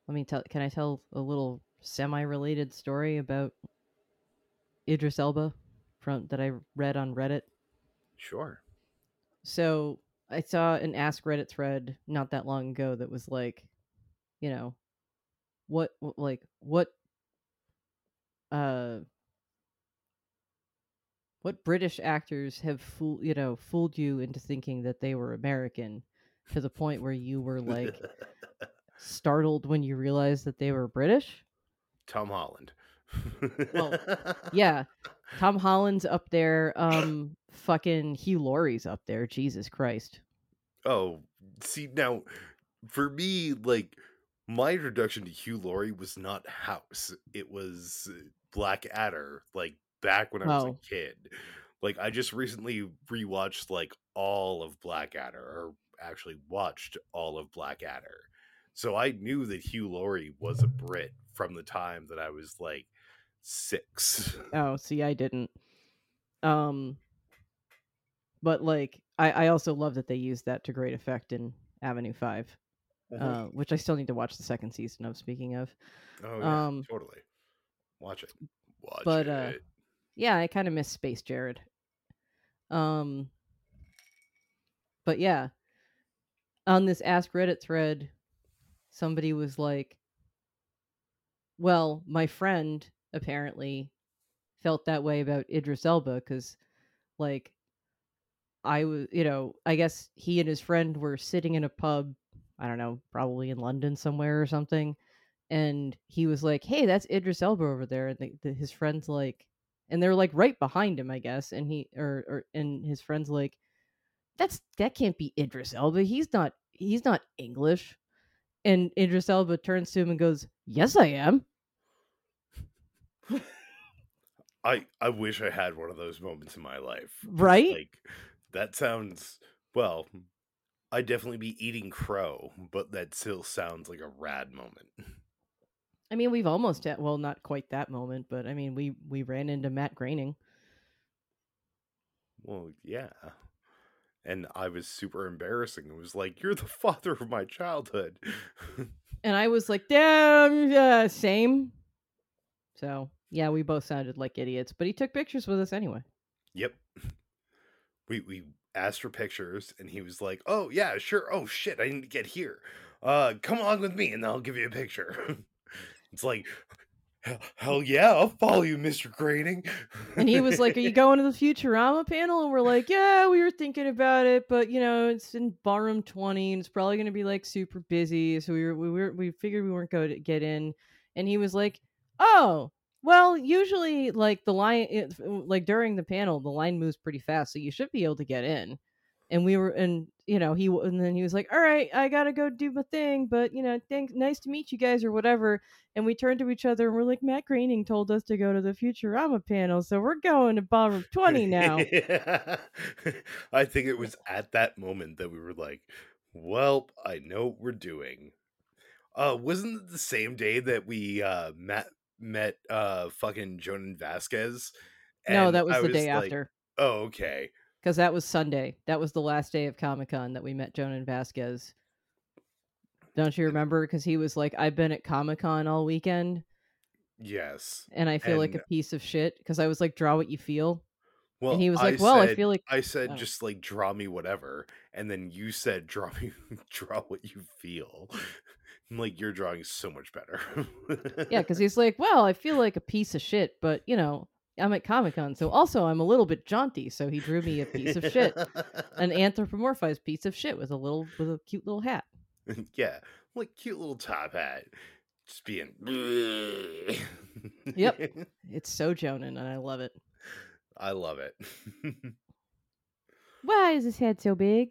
let me tell. Can I tell a little semi-related story about Idris Elba from that I read on Reddit? sure. So I saw an Ask Reddit thread not that long ago that was like, you know, what like what uh what British actors have fool you know fooled you into thinking that they were American to the point where you were like *laughs* startled when you realized that they were British? Tom Holland. Well, *laughs* Yeah, Tom Holland's up there. Um, fucking Hugh Laurie's up there. Jesus Christ. Oh, see now, for me, like my introduction to Hugh Laurie was not House; it was uh, Blackadder. Like back when I was Oh. a kid. Like I just recently rewatched like all of Blackadder, or actually watched all of Blackadder. So I knew that Hugh Laurie was a Brit from the time that I was like six. *laughs* Oh, see, I didn't. Um, but like, I I also love that they used that to great effect in Avenue 5 uh, which I still need to watch the second season of. Speaking of, oh yeah, um, totally. Watch it. Watch but, it. uh, yeah, I kind of miss Space Jared. Um, but yeah, on this Ask Reddit thread, somebody was like, "Well, my friend apparently felt that way about Idris Elba because, like, I was, you know, I guess he and his friend were sitting in a pub, I don't know, probably in London somewhere or something, and he was like, "Hey, that's Idris Elba over there," and the, the, his friends like, and they're like right behind him, I guess, and he or or and his friends like, "That's that can't be Idris Elba. He's not he's not English. And Idris Elba turns to him and goes, Yes, I am. I I wish I had one of those moments in my life. Right? Like that sounds well. I'd definitely be eating crow, but that still sounds like a rad moment. I mean, we've almost had well, not quite that moment, but I mean, we we ran into Matt Groening. Well, yeah. And I was super embarrassing. It was like, you're the *laughs* father of my childhood. *laughs* And I was like, damn, yeah, same. So, yeah, we both sounded like idiots, but he took pictures with us anyway. yep. *laughs* We we asked for pictures and he was like, "Oh, yeah, sure. Oh shit, I need to get here. Uh come along with me and I'll give you a picture." it's like hell, yeah, I'll follow you, Mr. Groening. And he was like, Are you going to the Futurama panel? And we're like, Yeah, we were thinking about it, but you know, it's in ballroom 20 and it's probably going to be like super busy. So we were, we were, we figured we weren't going to get in. And he was like, Oh, well, usually like the line, eh, it, like during the panel, the line moves pretty fast. So you should be able to get in. And we were, and you know, he, and then he was like, All right, I got to go do my thing, but you know, thanks, nice to meet you guys or whatever. And we turned to each other and we're like, Matt Groening told us to go to the Futurama panel, so we're going to ballroom 20 now. *laughs* *laughs* I think it was at that moment that we were like, "Well, I know what we're doing." Uh, wasn't it the same day that we uh met met uh fucking Jhonen Vasquez? no, that was I the day like, after Oh, okay. Because that was Sunday. That was the last day of Comic Con that we met Jhonen Vasquez. Don't you remember? Because he was like, I've been at Comic Con all weekend Yes. and I feel like a piece of shit because I was like, draw what you feel. Well, and he was I like, well, I feel like, I said Oh. just like draw me whatever, and then you said draw me *laughs* draw what you feel. I'm like you're drawing so much better. yeah, because he's like, well, I feel like a piece of shit, but you know, I'm at Comic Con. So also, I'm a little bit jaunty. So he drew me a piece of shit, an *laughs* anthropomorphized piece of shit with a little, with a cute little hat. *laughs* yeah, like cute little top hat, just being. Yep. *laughs* It's so Jhonen, and I love it. I love it Why is his head so big?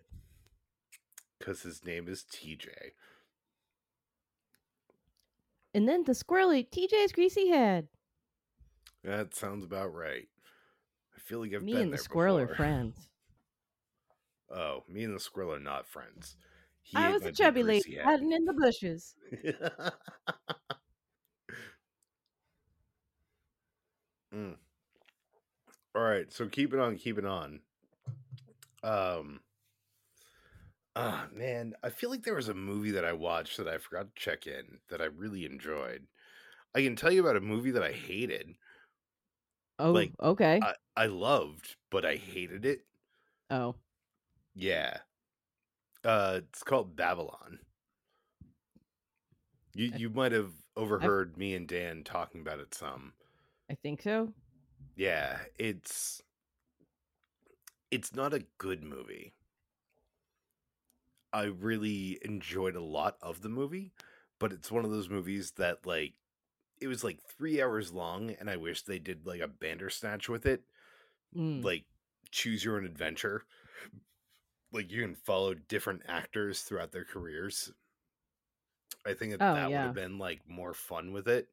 because his name is TJ. And then the squirrely TJ's greasy head. That sounds about right. I feel like I've Me been and the squirrel are *laughs* friends. Oh, me and the squirrel are not friends. He I was a chubby lady hiding in the bushes. *laughs* Mm. All right, so keep it on, keep it on. Um, ah, man, I feel like there was a movie that I watched that I forgot to check in that I really enjoyed. I can tell you about a movie that I hated. Oh, Like, okay. I, I loved, but I hated it. oh, Yeah. Uh, it's called Babylon. You I- you might have overheard me and Dan talking about it some. I think so. Yeah, it's it's not a good movie. I really enjoyed a lot of the movie, but it's one of those movies that like it was like 3 hours long and I wish they did like a Bandersnatch with it, Mm. like choose your own adventure. Like you can follow different actors throughout their careers. I think that, Oh, that would have been like more fun with it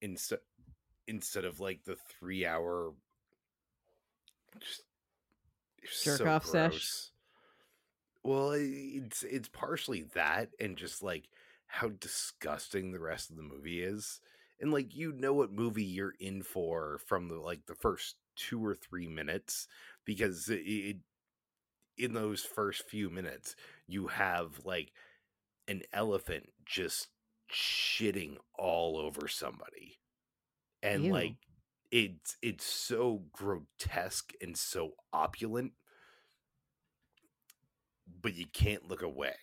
instead instead of like the three hour just Jerk so off sesh? Well, it's it's partially that and just like how disgusting the rest of the movie is. And like you know what movie you're in for from the like the first two or three minutes because it, it in those first few minutes you have like an elephant just shitting all over somebody and Ew. like it's it's so grotesque and so opulent but you can't look away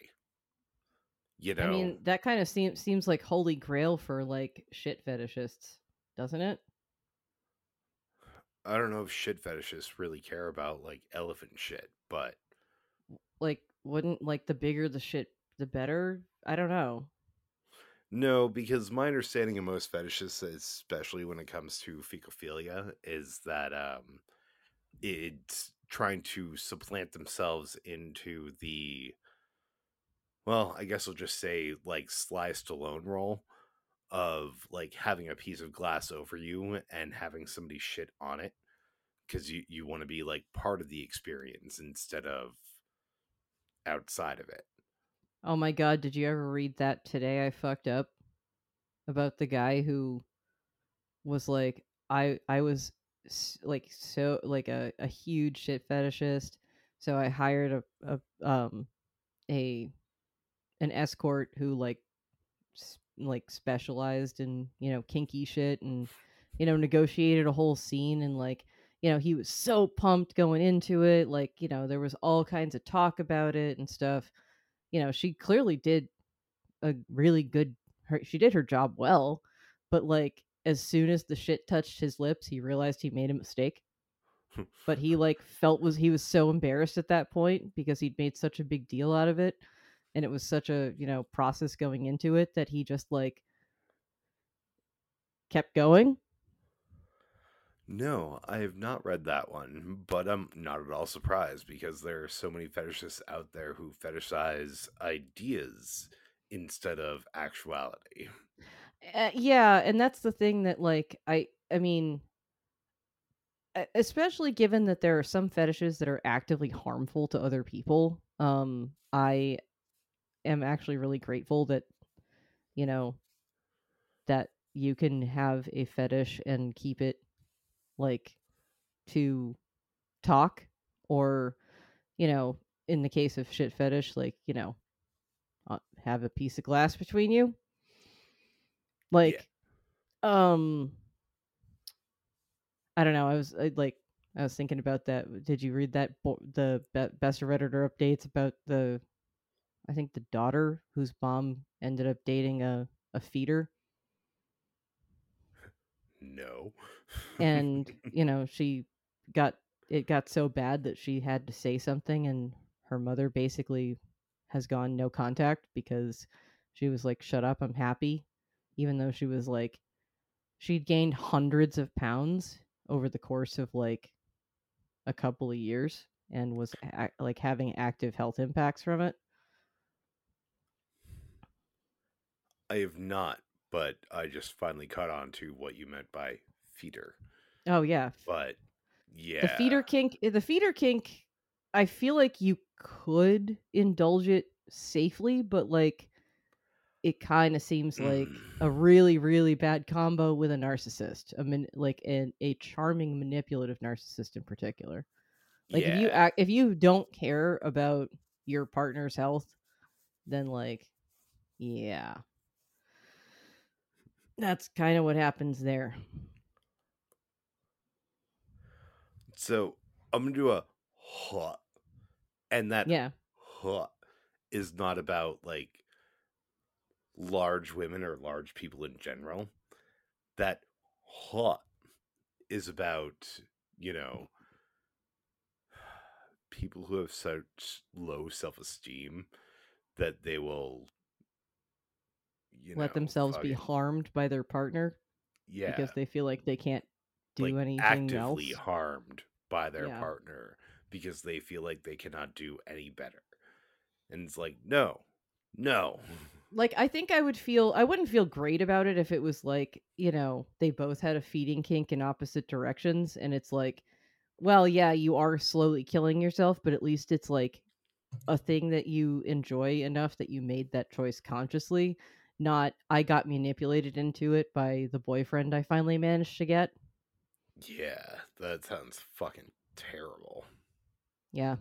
you know I mean, that kind of seems seems like holy grail for like shit fetishists, doesn't it? I don't know if shit fetishists really care about like elephant shit but Like, wouldn't like the bigger the shit, the better? I don't know. No, because my understanding of most fetishists, especially when it comes to fecophilia, is that um, it's trying to supplant themselves into the well, I guess I'll just say like Sly Stallone role of like having a piece of glass over you and having somebody shit on it because you you want to be like part of the experience instead of outside of it. Oh my god, did you ever read that today I fucked up about the guy who was like I I was like so like a, a huge shit fetishist so I hired a, a um a an escort who like like specialized in you know kinky shit and you know negotiated a whole scene and like you know he was so pumped going into it like you know there was all kinds of talk about it and stuff. You know she clearly did a really good her she did her job well but like as soon as the shit touched his lips he realized he made a mistake. But he *laughs* like felt was he was so embarrassed at that point because he'd made such a big deal out of it and it was such a you know process going into it that he just like kept going No, I have not read that one, but I'm not at all surprised because there are so many fetishists out there who fetishize ideas instead of actuality. Uh, yeah, and that's the thing that like I I mean especially given that there are some fetishes that are actively harmful to other people. Um I am actually really grateful that you know that you can have a fetish and keep it like to talk or you know in the case of shit fetish like you know uh, have a piece of glass between you. Like um i don't know i was I, like i was thinking about that. Did you read that bo- the be- best redditor updates about the i think the daughter whose mom ended up dating a a feeder No. and *laughs* you know she got it got so bad that she had to say something and her mother basically has gone no contact because she was like shut up i'm happy even though she was like she'd gained hundreds of pounds over the course of like a couple of years and was like having active health impacts from it I have not, but I just finally caught on to what you meant by feeder. oh yeah But yeah. the feeder kink the feeder kink i feel like you could indulge it safely but like it kind of seems like a Mm. really really bad combo with a narcissist a man, like an, a charming manipulative narcissist in particular like if you act if you don't care about your partner's health then like yeah that's kind of what happens there So I'm gonna do a huh. And that yeah huh is not about like large women or large people in general. That huh is about, you know, people who have such low self esteem that they will you let know, themselves be harmed by their partner yeah, because they feel like they can't do like anything actively else harmed by their Yeah. partner because they feel like they cannot do any better. And it's like, no, no. *laughs* like i think i would feel i wouldn't feel great about it if it was like you know they both had a feeding kink in opposite directions and it's like well yeah you are slowly killing yourself but at least it's like a thing that you enjoy enough that you made that choice consciously not i got manipulated into it by the boyfriend i finally managed to get. Yeah, that sounds fucking terrible. yeah.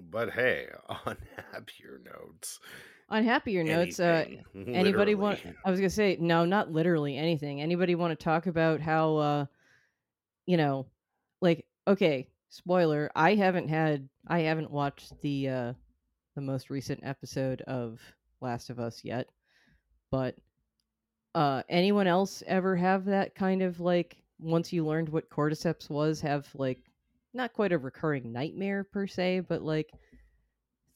But hey, *laughs* on happier notes, on happier notes uh *laughs* anybody want i was gonna say no not literally anything. Anybody want to talk about how uh you know like okay spoiler i haven't had i haven't watched the uh the most recent episode of last of us yet but uh anyone else ever have that kind of like once you learned what cordyceps was have like not quite a recurring nightmare per se but like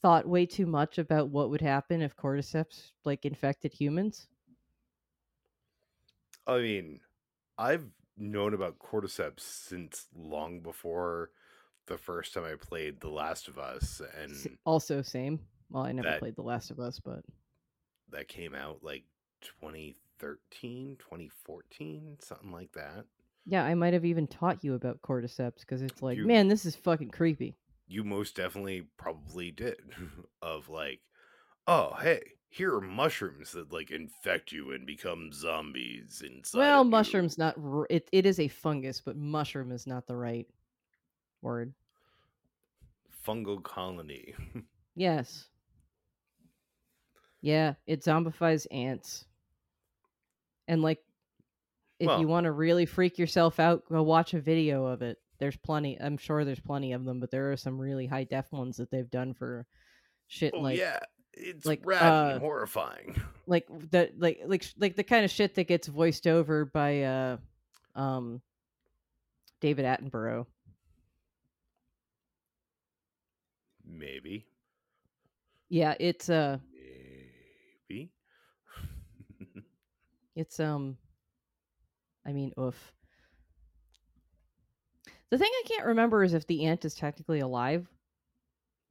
thought way too much about what would happen if cordyceps like infected humans? I mean, I've known about cordyceps since long before the first time I played The Last of Us, and also same Well, I never That- played The Last of Us, but that came out like 2013, 2014, something like that. yeah, I might have even taught you about cordyceps because it's like, You- man, this is fucking creepy. You most definitely probably did. *laughs* of like, oh, hey, here are mushrooms that like infect you and become zombies inside. well, of you." mushrooms not r- it. It is a fungus, but mushroom is not the right word. fungal colony. *laughs* Yes. Yeah, it zombifies ants. And like if Well- you want to really freak yourself out, go watch a video of it. There's plenty. I'm sure there's plenty of them, but there are some really high def ones that they've done for shit oh like yeah, it's like, uh, and horrifying. *laughs* like the like like like the kind of shit that gets voiced over by uh um David Attenborough. Maybe, Yeah, it's uh maybe. It's um I mean, oof. The thing I can't remember is if the ant is technically alive.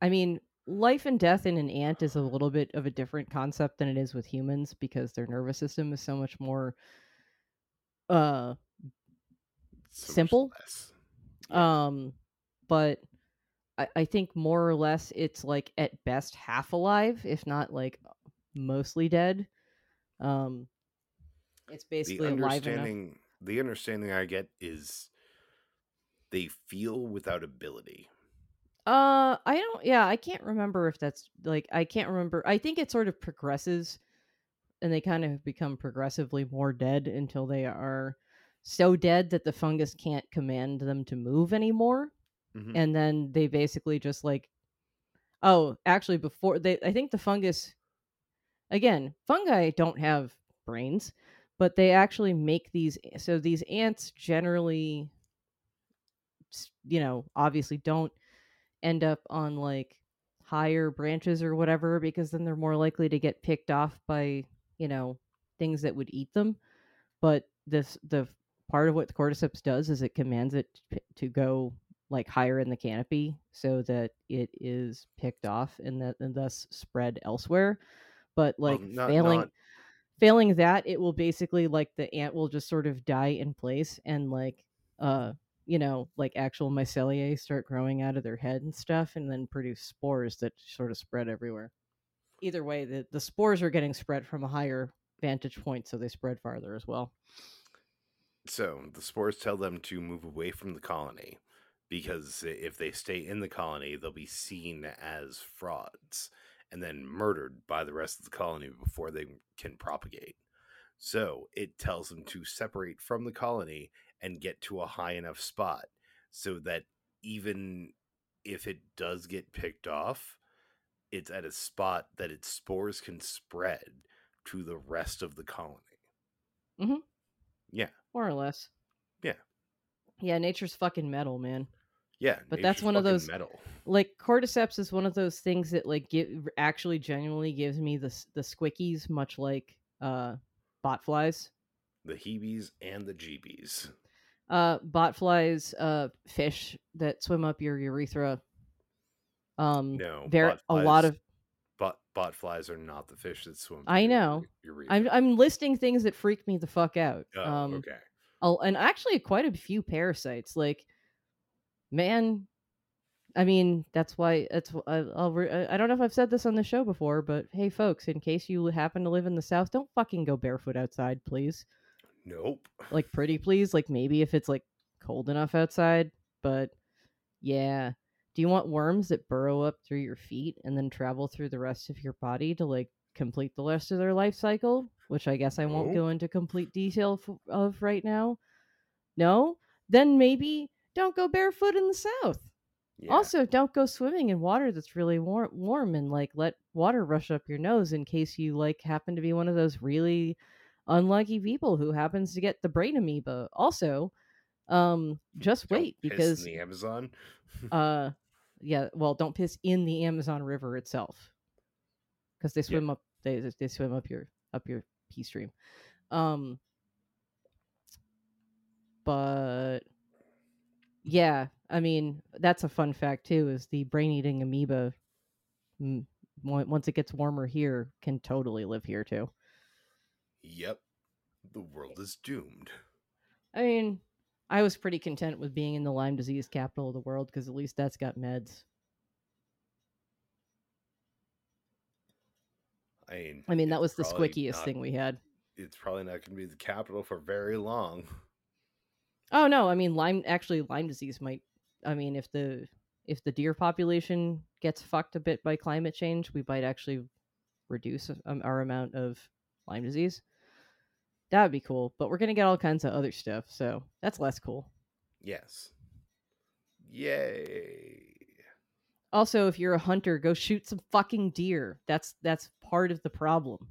I mean, life and death in an ant is a little bit of a different concept than it is with humans because their nervous system is so much more uh So Simple? Yeah. um but I, I think more or less it's like at best half alive, if not like mostly dead. Um it's the basically alive understanding the understanding I get is they feel without ability. Uh, I don't. Yeah, I can't remember if that's like I can't remember. I think it sort of progresses, and they kind of become progressively more dead until they are so dead that the fungus can't command them to move anymore, Mhm. and then they basically just like, oh, actually, before they, I think the fungus, again, fungi don't have brains, but they actually make these. So these ants generally, you know, obviously don't end up on like higher branches or whatever because then they're more likely to get picked off by you know things that would eat them but this the part of what the cordyceps does is it commands it to go like higher in the canopy so that it is picked off and that and thus spread elsewhere but Well, like not- failing not- failing that it will basically like the ant will just sort of die in place and like uh you know like actual myceliae start growing out of their head and stuff and then produce spores that sort of spread everywhere. Either way the, the spores are getting spread from a higher vantage point so they spread farther as well. So the spores tell them to move away from the colony because if they stay in the colony, they'll be seen as frauds and then murdered by the rest of the colony before they can propagate. So it tells them to separate from the colony and get to a high enough spot so that even if it does get picked off, it's at a spot that its spores can spread to the rest of the colony. Mm-hmm. Yeah. more or less Yeah. yeah nature's fucking metal man Yeah, But that's one of those- metal. like cordyceps is one of those things that like give actually genuinely gives me the the squickies much like uh bot flies The heebies and the jeebies. uh bot flies uh fish that swim up your urethra um No, there a lot of bot bot flies are not the fish that swim. I know. urethra. I'm I'm listing things that freak me the fuck out. Oh, um okay. I'll, and actually quite a few parasites like man I mean that's why that's I'll re- I I don't know if I've said this on the show before but hey folks in case you happen to live in the south don't fucking go barefoot outside please. Nope. like pretty please like maybe if it's like cold enough outside but yeah. Do you want worms that burrow up through your feet and then travel through the rest of your body to like complete the rest of their life cycle? Which i guess i won't No. go into complete detail f- of right now. No? Then maybe don't go barefoot in the south. Yeah. also don't go swimming in water that's really warm, warm and like let water rush up your nose in case you like happen to be one of those really unlucky people who happens to get the brain amoeba. Also um just Don't wait piss because in the Amazon. *laughs* uh yeah well don't piss in the amazon river itself. Because they swim up they they swim up your up your pee stream. Um but yeah i mean that's a fun fact too is the brain eating amoeba once it gets warmer here, can totally live here too. Yep. The world is doomed. I mean, I was pretty content with being in the Lyme disease capital of the world because at least that's got meds. I mean, I mean, that was the squickiest not- thing we had. It's probably not going to be the capital for very long. *laughs* Oh no, I mean Lyme actually Lyme disease might I mean if the if the deer population gets fucked a bit by climate change, we might actually reduce um, our amount of Lyme disease. That would be cool, but we're going to get all kinds of other stuff, so that's less cool. Yes. Yay. Also, if you're a hunter, go shoot some fucking deer. That's that's part of the problem.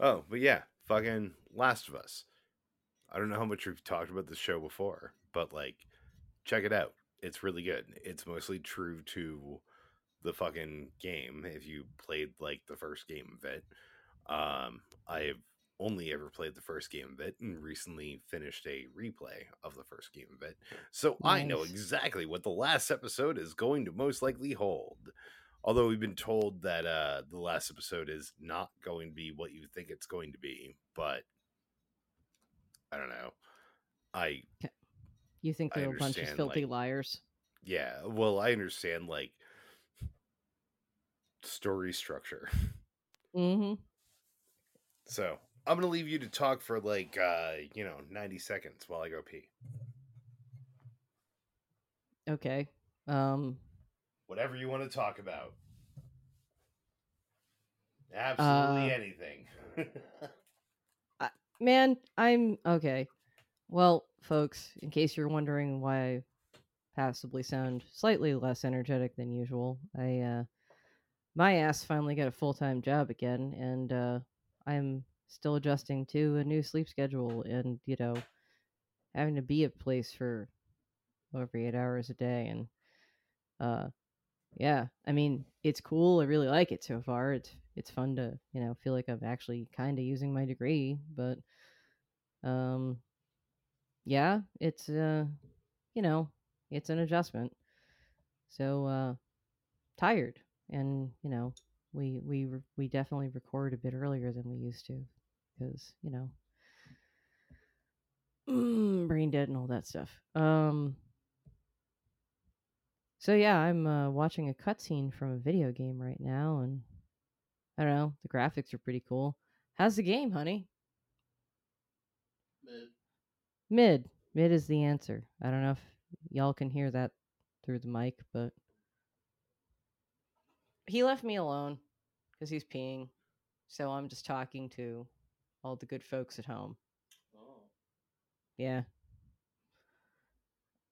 Oh, but yeah, fucking Last of Us. I don't know how much we've talked about this show before, but like, check it out. It's really good. It's mostly true to the fucking game. If you played like the first game of it, um, I've only ever played the first game of it and recently finished a replay of the first game of it. So I know exactly what the last episode is going to most likely hold. Although we've been told that uh, the last episode is not going to be what you think it's going to be, but I don't know. I You think they're a bunch of filthy like- liars? yeah, well, I understand like story structure. *laughs* Mm-hmm. So I'm gonna leave you to talk for like uh, you know, 90 seconds while I go pee. Okay. Um. Whatever you want to talk about. Absolutely Uh, anything. *laughs* Man, I'm okay. Well, folks, in case you're wondering why I passively sound slightly less energetic than usual, I uh my ass finally got a full-time job again and uh I'm still adjusting to a new sleep schedule and, you know, having to be at place for over 8 hours a day and uh yeah, I mean, it's cool. I really like it so far. It's it's fun to, you know, feel like I'm actually kind of using my degree, but um yeah, it's uh you know, it's an adjustment. So uh tired and, you know, we we we definitely record a bit earlier than we used to cuz, you know, *clears throat* brain dead and all that stuff. Um so yeah, I'm uh, watching a cutscene from a video game right now, and I don't know, the graphics are pretty cool. How's the game, honey? Mid. Mid. Mid is the answer. I don't know if y'all can hear that through the mic, but he left me alone because he's peeing. So I'm just talking to all the good folks at home. Oh. Yeah.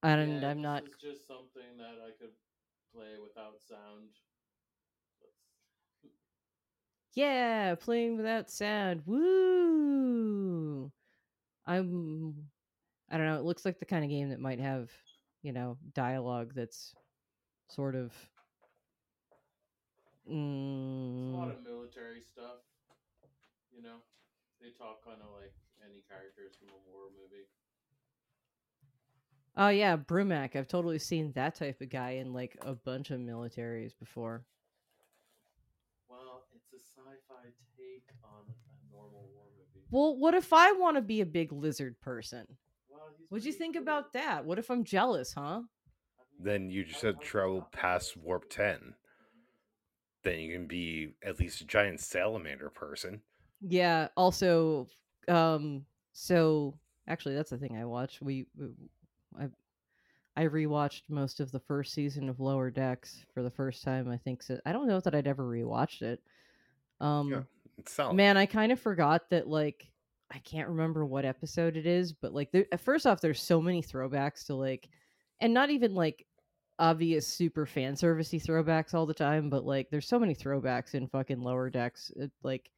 And Yeah, I'm this not is just something that I could play without sound. That's- Yeah, playing without sound. Woo! I'm I don't know, it looks like the kind of game that might have, you know, dialogue that's sort of It's a lot mm, of military stuff. You know, they talk kind of like any characters from a war movie. Oh yeah, Brumac. I've totally seen that type of guy in like a bunch of militaries before. Well, it's a sci-fi take on a normal war movie. Well, what if I want to be a big lizard person? Well, What'd you think cool. about that? What if I'm jealous, huh? Then you just have to travel past warp 10. Then you can be at least a giant salamander person. Yeah. Also, um, so actually, that's the thing I watched. We, w- I, I rewatched most of the first season of Lower Decks for the first time. I think so. I don't know that I'd ever rewatched it. Um, Yeah. It's solid. man, I kind of forgot that. Like, I can't remember what episode it is, but like, there, first off, there's so many throwbacks to like, and not even like obvious super fan servicey throwbacks all the time, but like, there's so many throwbacks in fucking Lower Decks. It, like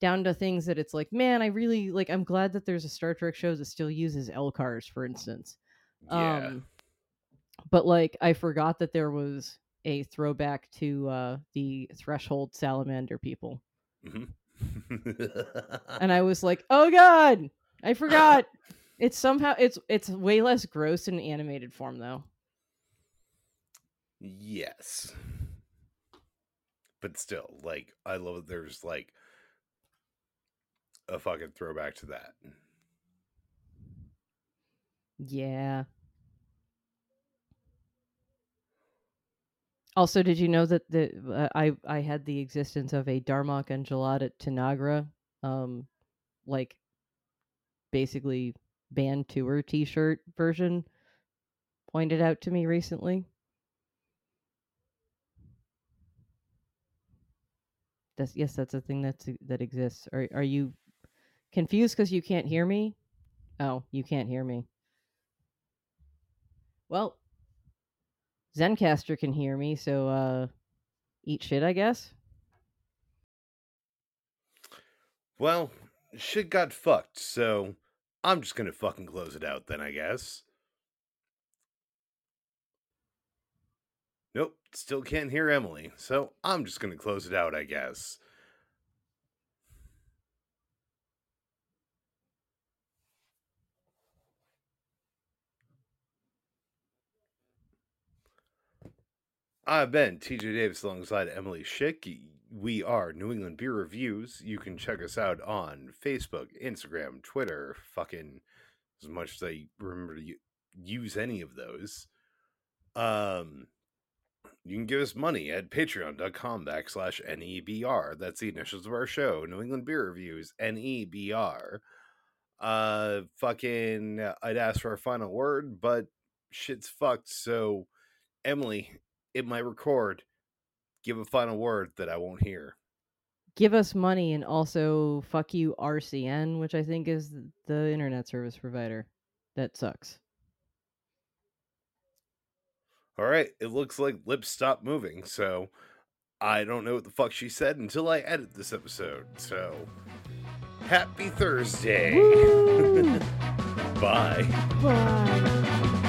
down to things that it's like, man, I really like. I'm glad that there's a Star Trek show that still uses LCARS, for instance. yeah. Um, but like, I forgot that there was a throwback to uh, the Threshold Salamander people, Mhm. and I was like, oh god, I forgot. *laughs* it's somehow it's it's way less gross in animated form though. yes. but still, like I love that there's like a fucking throwback to that. Yeah. Also, did you know that the uh, I I had the existence of a Darmok and Jalad at Tanagra, um, like basically band tour T-shirt version, pointed out to me recently. That's yes, that's a thing that's that exists. Are are you confused because you can't hear me? Oh, you can't hear me. Well, Zencastr can hear me, so uh eat shit, I guess. Well, shit got fucked, so I'm just gonna fucking close it out then, I guess. Nope, still can't hear Emily, so I'm just gonna close it out, I guess. I've been TJ Davis alongside Emily Schick. We are New England Beer Reviews. You can check us out on Facebook, Instagram, Twitter, fucking as much as I remember to use any of those. Um, you can give us money at patreon.com backslash NEBR. That's the initials of our show, New England Beer Reviews, NEBR. Uh, fucking, I'd ask for a final word, but shit's fucked. So, Emily, it might record. Give a final word that I won't hear. Give us money and also fuck you RCN, which I think is the internet service provider. That sucks. All right, it looks like lips stopped moving, so I don't know what the fuck she said until I edit this episode. So, happy Thursday. *laughs* Bye. Bye.